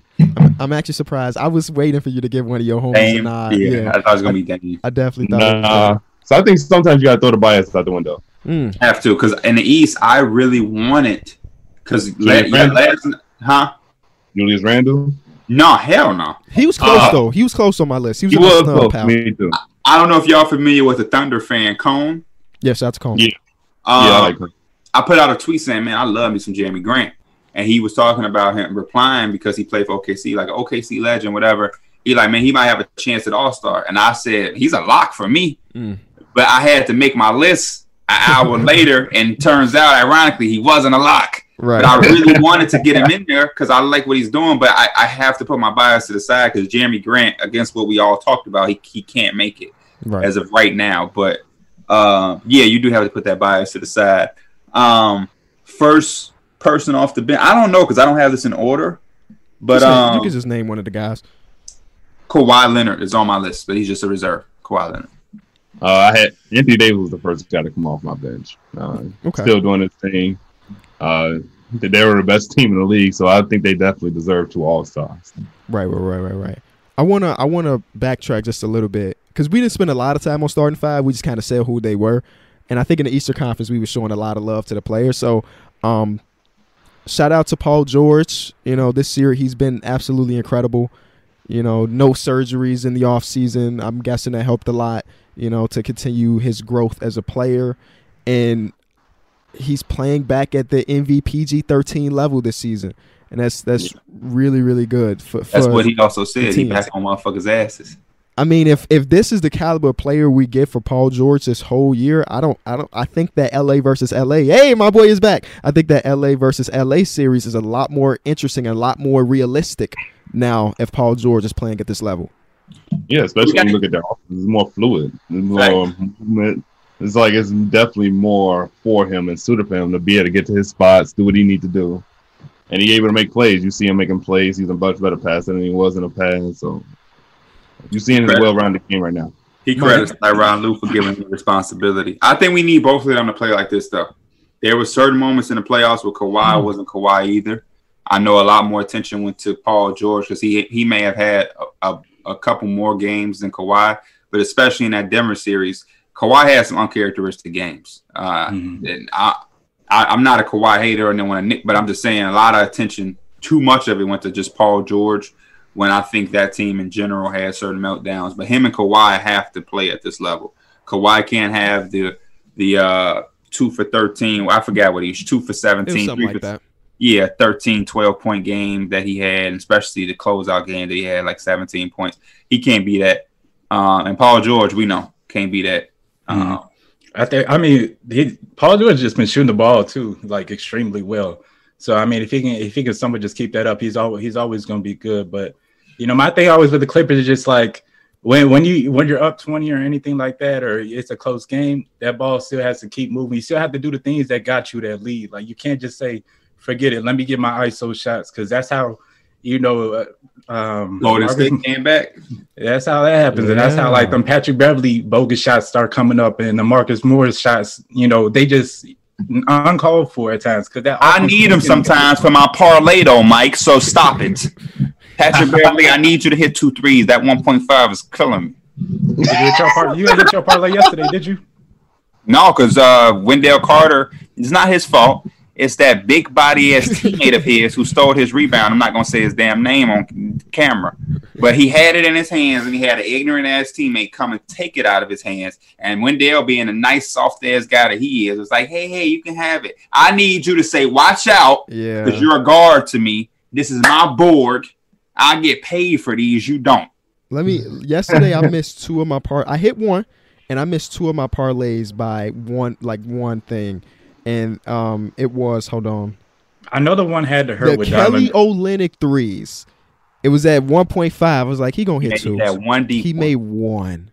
I'm actually surprised. I was waiting for you to give one of your homies a Dame. nod. yeah, Yeah, I thought it was gonna be Dame. I definitely thought. it was Nah. So I think sometimes you gotta throw the bias out the window. Mm. Have to, because in the East, I really wanted, because la- yeah, Randle? last, huh? Julius Randle. No, hell no. He was close Uh, though. He was close on my list. He was, He was close. pal. Me too. I don't know if y'all familiar with the Thunder fan Cone. Yes, that's Cone. Yeah. Um, yeah, I like. I put out a tweet saying, "Man, I love me some Jerami Grant," and he was talking about him replying because he played for OKC, like an OKC legend, whatever. He like, man, he might have a chance at All Star, and I said he's a lock for me, Mm. but I had to make my list an hour later, and turns out, ironically, he wasn't a lock. Right. But I really wanted to get him in there because I like what he's doing, but I, I have to put my bias to the side because Jerami Grant, against what we all talked about, he, he can't make it right. as of right now. But uh, yeah, you do have to put that bias to the side. Um, first person off the bench, I don't know because I don't have this in order. But Just name- um, you can just name one of the guys. Kawhi Leonard is on my list, but he's just a reserve. Kawhi Leonard. Uh, I had Anthony Davis was the first guy to come off my bench. Uh, Okay. Still doing his thing. Uh, they were the best team in the league, so I think they definitely deserve two All Stars. Right, right, right, right, right. I wanna I wanna backtrack just a little bit because we didn't spend a lot of time on starting five. We just kind of said who they were, and I think in the Easter Conference we were showing a lot of love to the players. So, um, shout out to Paul George. You know, this year he's been absolutely incredible. You know, no surgeries in the off season. I'm guessing that helped a lot. You know, to continue his growth as a player, and he's playing back at the MVPG 13 level this season, and that's that's really really good for. That's what he also said. He back on motherfuckers' asses. I mean, if if this is the caliber of player we get for Paul George this whole year, I don't, I don't, I think that LA versus LA. Hey, my boy is back. I think that LA versus LA series is a lot more interesting a lot more realistic now if Paul George is playing at this level. Yeah, especially when you look at their offense, it's more fluid, There's more movement. It's like it's definitely more for him and suited for him to be able to get to his spots, do what he need to do, and he able to make plays. You see him making plays. He's a much better passer than he was in the past. So you see him as a well-rounded game right now. He credits Tyronn Lue for giving him responsibility. I think we need both of them to play like this, though. There were certain moments in the playoffs where Kawhi mm-hmm. wasn't Kawhi either. I know a lot more attention went to Paul George because he he may have had a, a, a couple more games than Kawhi, but especially in that Denver series, Kawhi had some uncharacteristic games. Uh, Mhm. and I, I I'm not a Kawhi hater and then when nick, but I'm just saying a lot of attention, too much of it went to just Paul George when I think that team in general had certain meltdowns. But him and Kawhi have to play at this level. Kawhi can't have the the uh, two for 13. Well, I forgot what he's two for 17. something three like for, that. Yeah, 13, 12 point game that he had, and especially the closeout game that he had like 17 points. He can't be that. Uh, and Paul George, we know, can't be that. Uh, I think. I mean, he, Paul George just been shooting the ball too, like extremely well. So I mean, if he can, if he can, someone just keep that up, he's always he's always going to be good. But you know, my thing always with the Clippers is just like when when you when you're up twenty or anything like that, or it's a close game, that ball still has to keep moving. You still have to do the things that got you that lead. Like you can't just say, "Forget it, let me get my ISO shots," because that's how you know. Uh, um, Golden Marcus- State came back. that's how that happens, and that's how like Yeah. them Patrick Beverley bogus shots start coming up, and the Marcus Morris shots. You know, they just uncalled for at times because that. I need them sometimes for my parlay, though, Mike. So stop it. Patrick Beverley, I need you to hit two threes. That 1.5 is killing me. Did you hit your par- you didn't hit your parlay yesterday, did you? No, because uh, Wendell Carter, it's not his fault. It's that big body ass teammate of his who stole his rebound. I'm not gonna say his damn name on camera, but he had it in his hands, and he had an ignorant ass teammate come and take it out of his hands. And Wendell, being a nice, soft ass guy that he is, was like, "Hey, hey, you can have it. I need you to say, watch out, Yeah. because you're a guard to me. This is my board. I get paid for these. You don't." Let me. Yesterday, I missed two of my par. I hit one, and I missed two of my parlays by one, like one thing, and um, it was hold on I know the one had to hurt the with Kelly Diamond. Olynyk threes. It was at one point five. I was like, he gonna hit He two. had one deep. He one. made one.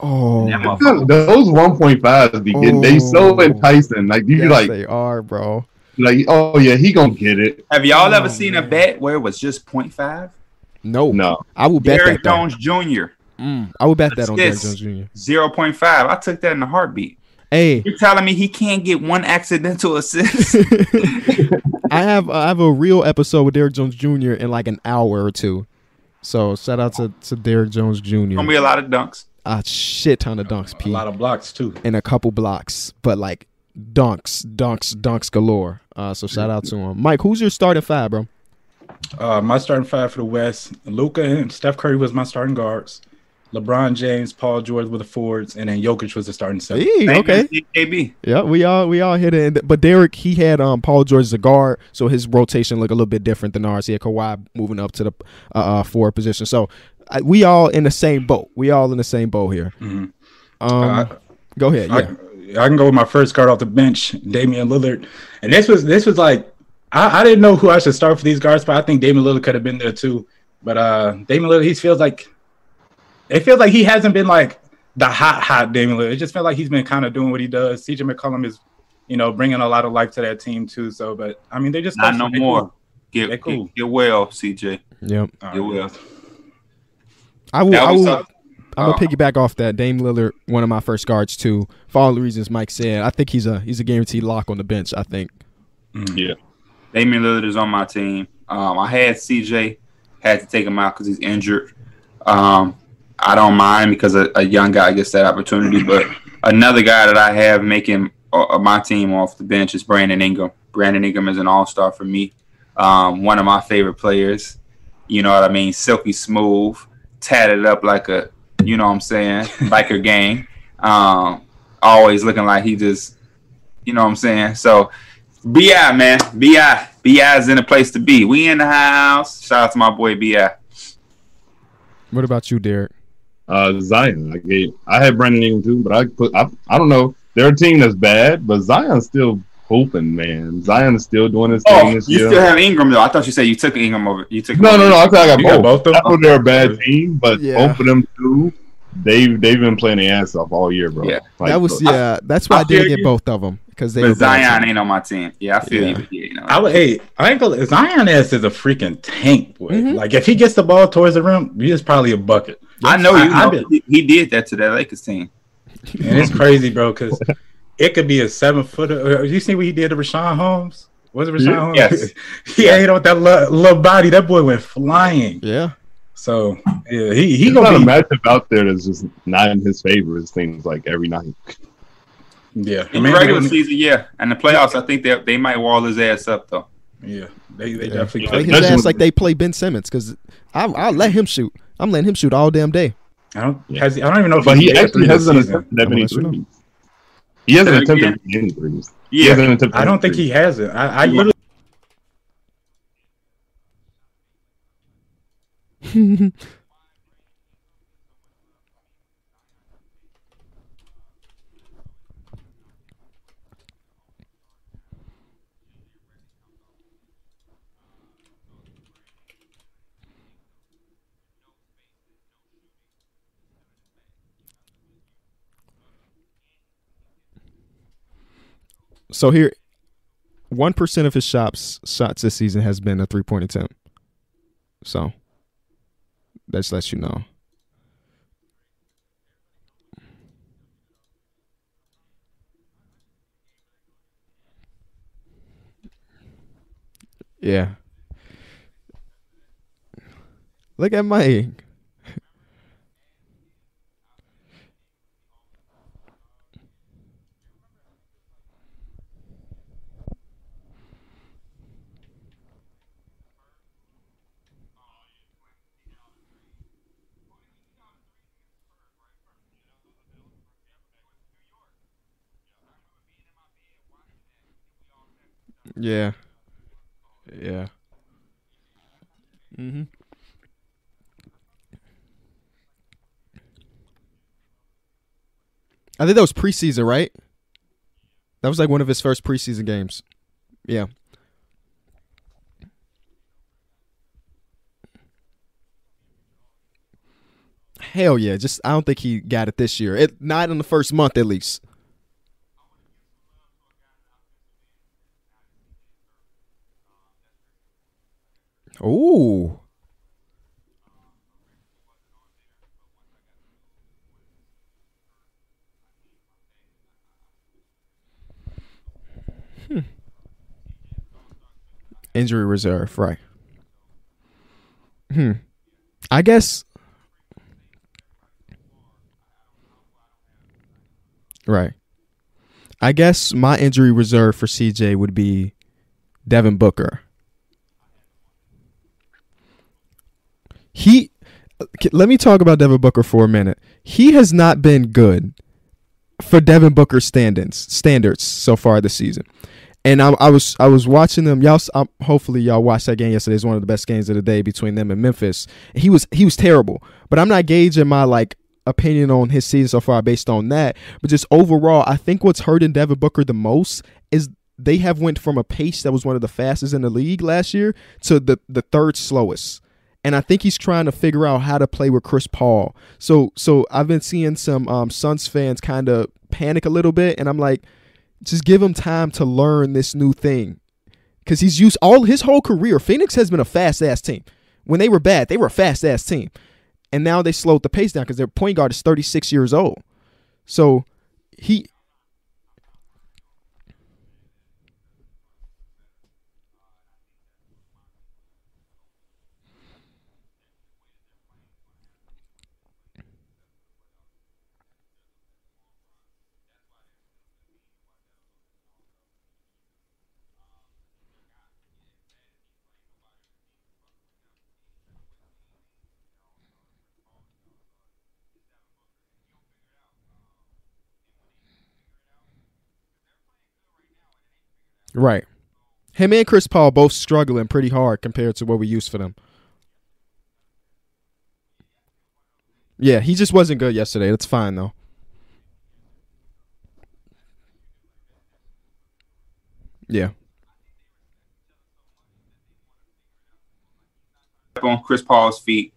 Oh, That motherfucker- Those 1.5s be getting they so Oh. enticing. Like you yes, like they are, bro. like oh yeah he gonna get it. Have y'all ever Oh, seen a bet where it was just 0.5? No, No, I will bet Derrick that. Jones Jr. Mm, I would bet that on Derrick Jones Jr. 0.5. I took that in a heartbeat. Hey, You're telling me he can't get one accidental assist? I have I have a real episode with Derrick Jones Jr. in like an hour or two. So shout out to, to Derrick Jones Jr. Gonna be a lot of dunks. a shit ton of dunks, A P, lot of blocks too. and a couple blocks, but like dunks, dunks, dunks galore. Uh, so shout out to him, Mike. Who's your starting five, bro? Uh, my starting five for the West: Luka and Steph Curry was my starting guards. LeBron James, Paul George were the forwards, and then Jokic was the starting seven. Hey, okay. as KB. Yeah, we all we all hit it. But Derek, he had um Paul George as a guard, so his rotation looked a little bit different than ours. He had Kawhi moving up to the uh, uh forward position. So I, we all in the same boat. We all in the same boat here. Mhm. Um, Uh, go ahead. Yeah. I, I can go with my first guard off the bench, Damian Lillard, and this was this was like I, I didn't know who I should start for these guards, but I think Damian Lillard could have been there too. But uh Damian Lillard, he feels like it feels like he hasn't been like the hot hot Damian Lillard. It just felt like he's been kind of doing what he does. CJ McCollum is, you know, bringing a lot of life to that team too. So, but I mean, they just Not no more. cool. Get, They cool. get, get well, CJ. Yep. All Get well. I will. I was will. tough. I'm gonna piggyback off that. Dame Lillard, one of my first guards too. For all the reasons Mike said, I think he's a he's a guaranteed lock on the bench. I think. Yeah. Damian Lillard is on my team. Um, I had CJ, had to take him out because he's injured. Um, I don't mind because a, a young guy gets that opportunity. But another guy that I have making uh, my team off the bench is Brandon Ingram. Brandon Ingram is an all star for me. Um, one of my favorite players. You know what I mean? Silky smooth, tatted up like a, you know what I'm saying, biker gang. Um, always looking like he just, you know what I'm saying. So Bi man, Bi, Bi is in a place to be. We in the house. Shout out to my boy Bi. What about you, Derek? Uh, Zion. I gave. I had Brandon Ingram too, but I put. I, I don't know. They're a team that's bad, but Zion's still hoping, man. Zion is still doing his Oh, thing you this year. still have Ingram though. I thought you said you took Ingram over. You took him no, over. no, no. I thought I got You got both. both of I know them? they're a bad team, but Yeah. both of them too. They've they've been playing their ass off all year, bro. Yeah. Like, that was bro, yeah. That's why I, I didn't get you. both of them because they. were But Zion ain't on my team. Yeah, I feel Yeah. you. Yeah, you know. I would. Hey, I ain't gonna. Zion ass is a freaking tank, boy. Mhm. Like if he gets the ball towards the rim, he is probably a bucket. I know. I- I know, been- he, he did that to that Lakers team. And it's crazy, bro, because it could be a seven footer. You see what he did to Richaun Holmes? Was it Richaun Yeah. Holmes? Yes. he ate on that little, little body. That boy went flying. Yeah. So yeah, he he There's gonna a be matchup out there that's just not in his favor. It seems like every night. yeah. In the regular season, yeah, and the playoffs, I think they they might wall his ass up though. Yeah, they they Yeah. definitely. Play his ass like they play Ben Simmons because I'll let him shoot. I'm letting him shoot all damn day. I don't. Has I don't even know if But he made a actually three hasn't attempted that many let you know. threes. He hasn't attempted again. any threes. He Yeah, hasn't attempted I don't think threes. he has it. I, I Yeah. literally. So here, one percent of his shots shots this season has been a three point attempt. So that just lets you know. Yeah. Look at Mike. Yeah. Yeah. Mhm. I think that was preseason, right? That was like one of his first preseason games. Yeah. Hell yeah! Just I don't think he got it this year. It not in the first month at least. Ooh. Hmm. Injury reserve, right. Hmm. I guess. Right. I guess my injury reserve for CJ would be Devin Booker. He. Let me talk about Devin Booker for a minute. He has not been good for Devin Booker standards standards so far this season. And I, I was I was watching them. Y'all, um, hopefully y'all watched that game yesterday. It's one of the best games of the day between them and Memphis. He was he was terrible, but I'm not gauging my like opinion on his season so far based on that. But just overall, I think what's hurting Devin Booker the most is they have went from a pace that was one of the fastest in the league last year to the the third slowest. And I think he's trying to figure out how to play with Chris Paul. So so I've been seeing some um, Suns fans kind of panic a little bit, and I'm like just give him time to learn this new thing. Because he's used all his whole career. Phoenix has been a fast ass team. When they were bad, they were a fast ass team. And now they slowed the pace down because their point guard is 36 years old. So he Right. Him and Chris Paul both struggling pretty hard compared to what we used for them. Yeah, he just wasn't good yesterday. That's fine though. Yeah. On Chris Paul's feet.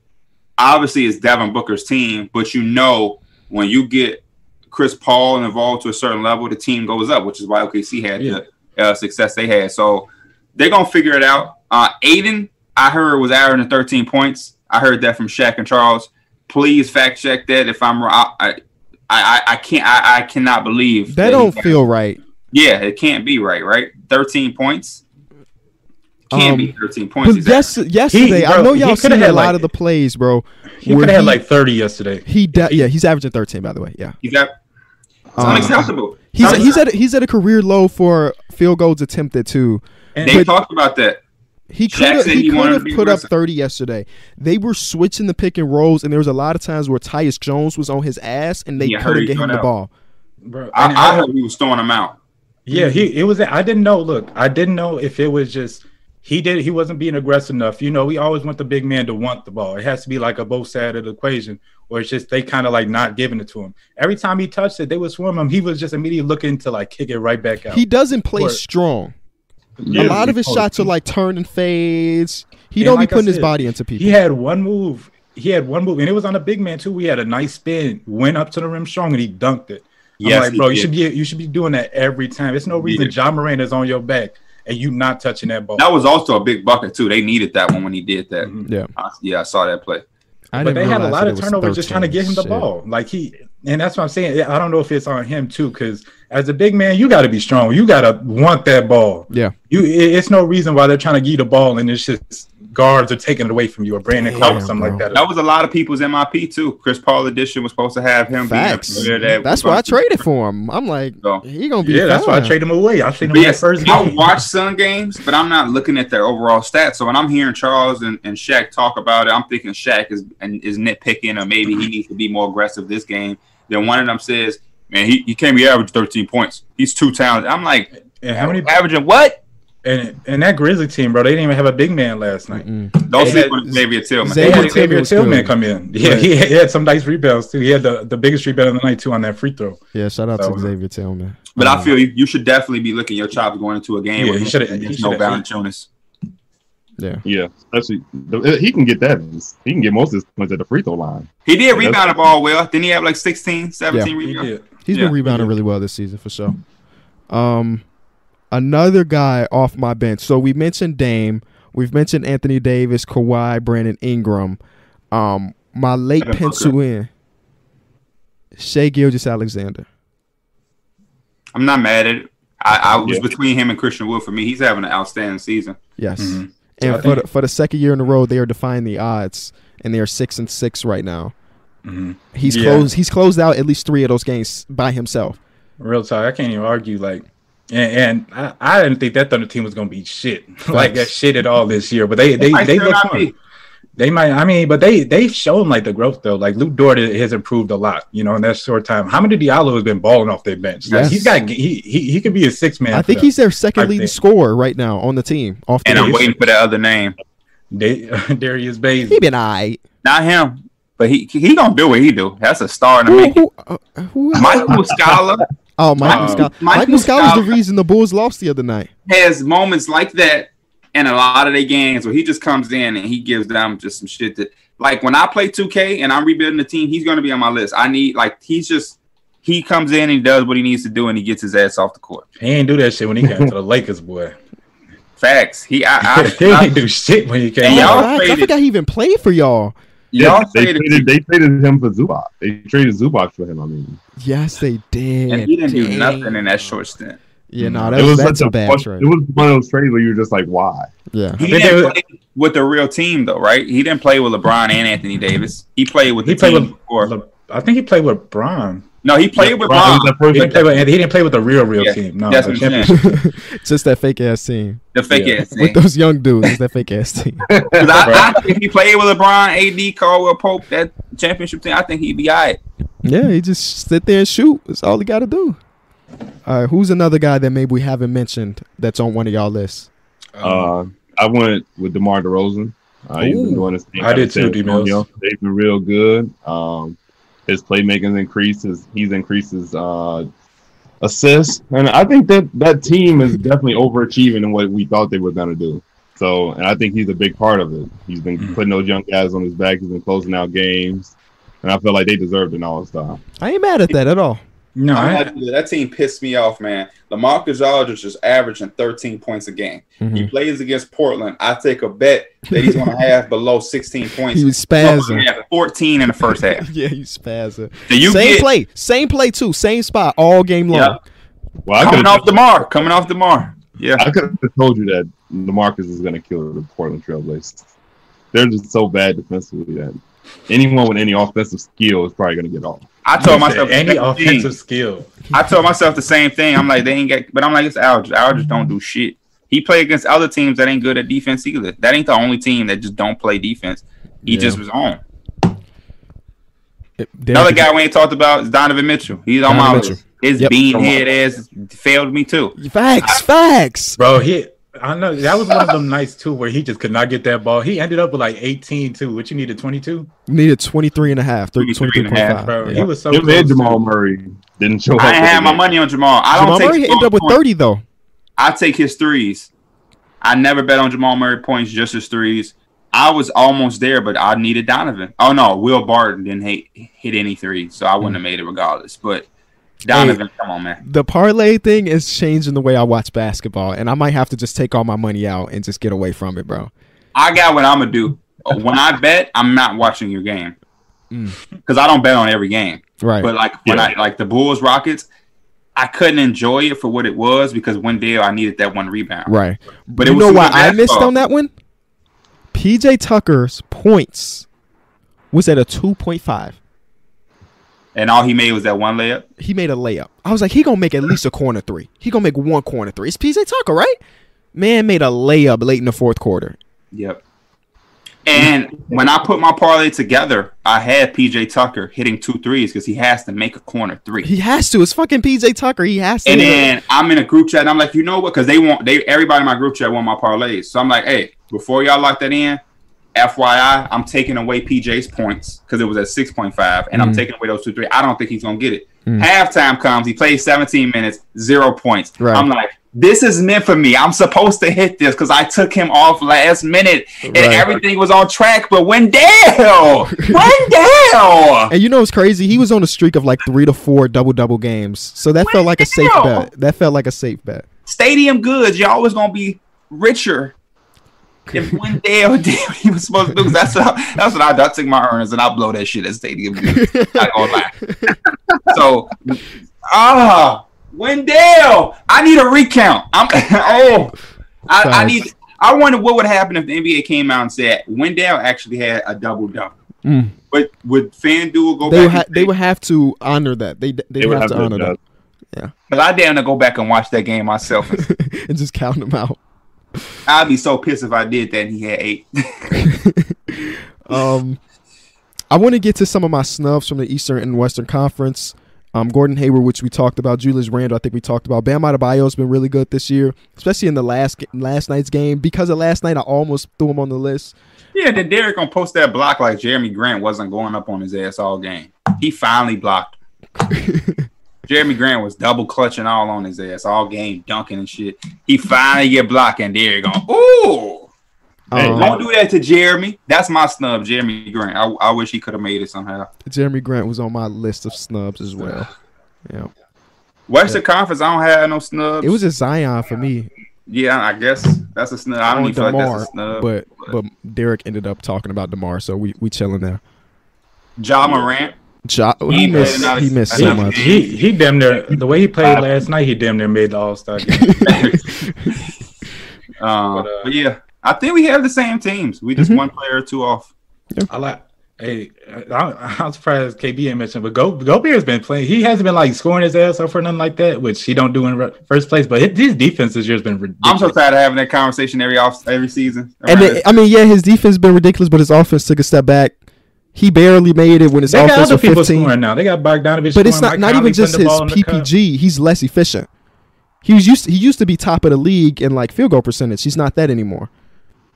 Obviously, it's Devin Booker's team, but you know when you get Chris Paul involved to a certain level, the team goes up, which is why OKC had yeah. the uh, success they had. So they're gonna figure it out. Uh, Ayton, I heard was averaging 13 points. I heard that from Shaq and Charles. Please fact check that if I'm wrong. I I, I can't I, I cannot believe that, that don't feel right. Yeah, it can't be right. Right, 13 points. Can't um, be 13 points. But yes, yesterday, he, bro, I know y'all seen a lot like, of the plays, bro. He could have had like 30 yesterday. He de- yeah, he's averaging 13 by the way. Yeah, he's at. It's um, unacceptable. He's he's at he's at a career low for field goals attempted too. And they talked about that. He could have he, he could have put up 30 yesterday. They were switching the pick and rolls, and there was a lot of times where Tyus Jones was on his ass, and they yeah, couldn't get him the ball. Bro, I, I, I heard he was throwing him out. Yeah, he it was. I didn't know. Look, I didn't know if it was just he did. He wasn't being aggressive enough. You know, we always want the big man to want the ball. It has to be like a both side of the equation or it's just they kind of like not giving it to him. Every time he touched it, they would swarm him. He was just immediately looking to like kick it right back out. He doesn't play or, strong. Yeah, a lot of his shots are like turn and fades. He don't like be putting said, his body into people. He had one move. He had one move, and it was on a big man too. We had a nice spin, went up to the rim strong, and he dunked it. Yes, I'm like, bro, you should be you should be doing that every time. It's no reason John Morant is on your back and you not touching that ball. That was also a big bucket too. They needed that one when he did that. Mm-hmm. Yeah, I, yeah, I saw that play. I but they had a lot of turnovers just trying to get him the Shit. ball. Like he, and that's what I'm saying. I don't know if it's on him too, because as a big man, you got to be strong. You got to want that ball. Yeah. You, it's no reason why they're trying to give you the ball and it's just guards are taking it away from you or Brandon Clarke or something bro. like that. That was a lot of people's MIP too. Chris Paul edition was supposed to have him. Facts. That that's why I traded for him. I'm like, so, he gonna be. Yeah, fine. that's why I traded him away. I traded him yes, first. Game. I watch Sun games, but I'm not looking at their overall stats. So when I'm hearing Charles and, and Shaq talk about it, I'm thinking Shaq is and is nitpicking or maybe he needs to be more aggressive this game. Then one of them says, "Man, he, he can't be average 13 points. He's too talented." I'm like, and how many averaging what? And and that Grizzly team, bro, they didn't even have a big man last night. Mm-hmm. Don't sleep on Xavier Tillman. Xavier, they had Xavier Tillman come in. Yeah, he had, he had, some nice rebounds too. He had the, the biggest rebound of the night too on that free throw. Yeah, shout out so, to Xavier Tillman. But um, I feel you, you should definitely be looking your chops going into a game. Yeah, he should have. No Valanciunas. Yeah, yeah. Especially he can get that. He can get most of his points at the free throw line. He did yeah, rebound the ball well. Didn't he have like 16, 17 yeah. rebounds? He He's yeah, been rebounding really well this season for sure. Um, another guy off my bench. So we mentioned Dame. We've mentioned Anthony Davis, Kawhi, Brandon Ingram. Um, my late pencil in Shai Gilgeous Alexander. I'm not mad at it. I, I was yeah. between him and Christian Wood for me. He's having an outstanding season. Yes. Mm-hmm. And so for the, for the second year in a row, they are defying the odds, and they are six and six right now. Mm-hmm. He's yeah. closed. He's closed out at least three of those games by himself. Real talk. I can't even argue. Like and, and I, I, didn't think that Thunder team was gonna be shit like that shit at all this year. But they they they, they look fun. They might. I mean, but they they've shown like the growth though. Like Luke Dort has improved a lot. You know, in that short time. Hamidou Diallo has been balling off their bench? Like, Yes. he's got he he he could be a six man. I think he's their second I leading think- scorer right now on the team. Off the And I'm bench. waiting for that other name. Darius Bays. He been alright. Not him, but he he gonna do what he do. That's a star in the Who, making. uh, Michael Muscala Oh, Michael Uh, Scott. Michael Michael Scott was the reason the Bulls lost the other night. has moments like that in a lot of their games where he just comes in and he gives them just some shit that like when I play 2K and I'm rebuilding the team, he's gonna be on my list. I need like he's just he comes in and he does what he needs to do and he gets his ass off the court. He ain't do that shit when he came to the Lakers, boy. Facts. He I, he I, ain't do shit when he came. And y'all out. facts. I forgot he even played for y'all. Y'all they traded traded, they traded him for Zubac. They traded Zubac for him. I mean, Yes, they did. and he didn't do nothing in that short stint. Yeah, no, mm. it that was, was that's such a bad fun- trade. It was one of those trades where you're just like, why? Yeah, He didn't they- play with the real team though, right? He didn't play with LeBron and Anthony Davis. He played with the He played with. before. Le- I think he played with Bron. No, he played with Bron was LeBron. He didn't play with. He didn't play with the real, real Yeah, team. No, that's what I'm saying. just that fake ass team The fake Yeah. ass team. with those young dudes. It's that fake ass team. 'Cause I, I think if he played with LeBron, AD, Caldwell Pope, that championship team, I think he'd be all right. Yeah, he just sit there and shoot. That's all he got to do. All right, who's another guy that maybe we haven't mentioned that's on one of y'all lists? Uh, I went with DeMar DeRozan. Uh, he's Ooh. been doing his thing. I did out in San too, D-Mills. They've been real good. Um, his playmaking's increased. His, he's increased his uh, assists, and I think that that team is definitely overachieving in what we thought they were going to do. So, and I think he's a big part of it. He's been Mm. putting those young guys on his back. He's been closing out games, and I feel like they deserved an All Star. I ain't mad at that at all. No, I'm I, not- that team pissed me off, man. Lamarcus Aldridge is averaging 13 points a game. Mhm. He plays against Portland. I take a bet that he's going to have below 16 points. He was spazzing. he 14 in the first half. yeah, he spazzing. So you same get play, same play too, same spot all game long. Yeah. Well, I coming off have Demar, coming off Demar. Yeah, I could have told you that Lamarcus is going to kill the Portland Trailblazers. They're just so bad defensively that anyone with any offensive skill is probably going to get off. I told myself any same thing. offensive skill. I told myself the same thing. I'm like, they ain't get, but I'm like, it's Aldridge. Aldridge don't do shit. He play against other teams that ain't good at defense either. That ain't the only team that just don't play defense. He Yeah. just was on. It- Another guy we ain't talked about is Donovan Mitchell. He's on my Donovan list. Mitchell. His Yep. bean head ass failed me too. Facts, facts. Bro, he I know that was one of them nights too where he just could not get that ball. He ended up with like 18 too. What you needed 22? Needed 23 and a half, 30, 23 and a half, Bro, Yeah. he was so Him close. and Jamal Murray didn't show up. I ain't for had my money on Jamal. I don't Jamal take Murray ended up with points. 30 though. I take his threes. I never bet on Jamal Murray points, just his threes. I was almost there, but I needed Donovan. Oh no, Will Barton didn't hit, hit any threes, so I wouldn't mm. have made it regardless. But Donovan, come on, man. The parlay thing is changing the way I watch basketball, and I might have to just take all my money out and just get away from it, bro. I got what I'm gonna do. When I bet, I'm not watching your game Mm. because I don't bet on every game. Right. But like when Yeah. I like the Bulls Rockets, I couldn't enjoy it for what it was because one day I needed that one rebound. right. But But it you was know why I missed basketball. on that one? PJ Tucker's points was at a 2.5. And all he made was that one layup. He made a layup. I was like, he gonna make at least a corner three. He gonna make one corner three. It's PJ Tucker, right? Man made a layup late in the fourth quarter. Yep. And when I put my parlay together, I had PJ Tucker hitting two threes because he has to make a corner three. He has to. It's fucking PJ Tucker. He has to. And then I'm in a group chat and I'm like, you know what? Because they want they everybody in my group chat want my parlays. So I'm like, hey, before y'all lock that in, FYI, I'm taking away PJ's points because it was at 6.5, and I'm Mm. taking away those two three. I don't think he's gonna get it. Mm. Halftime comes, he plays 17 minutes, zero points. Right. I'm like, this is meant for me. I'm supposed to hit this because I took him off last minute and Right. everything was on track. But Wendell, Wendell, And you know what's crazy? He was on a streak of like three to four double double games. So that felt like a safe bet. That felt like a safe bet. stadium goods, you're always gonna be richer. If Wendell did what he was supposed to do, that's what I, that's what I do. I take my earnings and I blow that shit at stadium goods. Not gonna lie. So, ah, Wendell, I need a recount. I'm oh, I, I need. I wonder what would happen if the NBA came out and said Wendell actually had a double double. Mm. But would FanDuel go They would, back? ha- and they would have to honor that. They they, They would would have, to honor adjust. that Cause I damn to go back and watch that game myself. and just count them out. I'd be so pissed if I did that and he had eight. Um, I want to get to some of my snubs from the Eastern and Western Conference. Um, Gordon Hayward, which we talked about, Julius Randle, I think we talked about. Bam Adebayo's been really good this year, especially in the last last night's game. Because of last night, I almost threw him on the list. Yeah, then Derek gonna post that block like Jerami Grant wasn't going up on his ass all game. He finally blocked. Jerami Grant was double clutching all on his ass all game, dunking and shit. He finally get blocked, and Derek going, ooh. Hey, Um, Don't do that to Jerami. That's my snub, Jerami Grant. I, I wish he could have made it somehow. Jerami Grant was on my list of snubs as well. Yeah, Western Conference, I don't have no snubs. it was a Zion for me yeah, I guess that's a snub. I don't on even feel like that's a snub. but but Derek ended up talking about Demar, so we we chilling there. Ja Morant, Ja, He he missed another- he missed He, so much. he he damn near the way he played last night. He damn near made the All Star game. um, But, uh, but yeah, I think we have the same teams. We just Mhm. one player or two off. I like. Hey, I, I'm surprised KB ain't mentioned, but Go Gobert's been playing. He hasn't been like scoring his ass off or nothing like that, which he don't do in re- first place. But his, his defense this year's been ridiculous. I'm so tired of having that conversation every off every season. And it, I mean, yeah, his defense has been ridiculous, but his offense took a step back. He barely made it when his they got other was people 15. scoring now. They got Bogdanovic, But it's scoring, not Mike not even just his the ball in the cup. PPG. He's less efficient. He was used he used to be top of the league in like field goal percentage. He's not that anymore.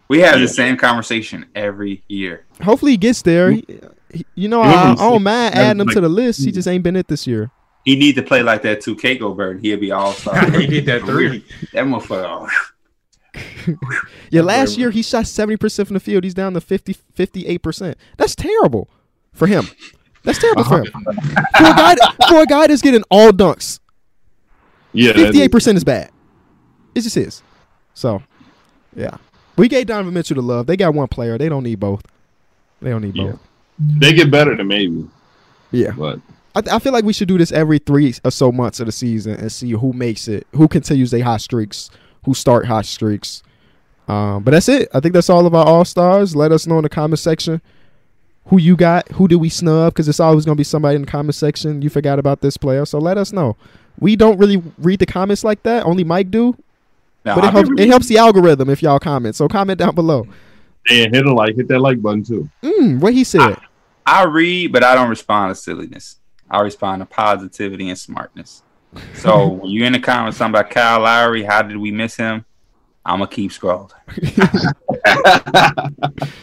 we have the same conversation every year. Hopefully he gets there. Mm. He- he- you know, He I, I don't mind adding him like- to the list. He mm. just ain't been it this year. He need to play like that too. Keiko Bird, he'll be all star. he did that three. That motherfucker. Oh, Yeah, last year he shot 70% from the field. He's down to 50 58%. That's terrible for him. That's terrible for him. For a guy for a guy that's getting all dunks, Yeah, 58% is bad. It just is. So, yeah. We gave Donovan Mitchell the love. They got one player. They don't need both. They don't need Yeah. both. they get better than maybe, Yeah. but I, I feel like we should do this every three or so months of the season and see who makes it, who continues their hot streaks, who start hot streaks. Um, but that's it. I think that's all of our all stars. Let us know in the comment section who you got, who did we snub, because it's always gonna be somebody in the comment section you forgot about this player. So let us know. We don't really read the comments like that. Only Mike do, Now, but it helps. It helps the algorithm if y'all comment. So comment down below. and hit a like, hit that like button too. Mm, what he said. I read, but I don't respond to silliness. I respond to positivity and smartness. So when you're in the comments talking about Kyle Lowry, how did we miss him? I'm gonna keep scrolling.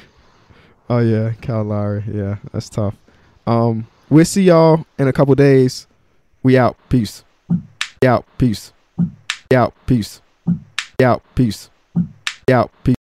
Oh yeah, Kyle Lowry. Yeah, that's tough. Um, we'll see y'all in a couple days. We out. Peace. We out. Peace. We out. Peace. We out. Peace. We out. Peace.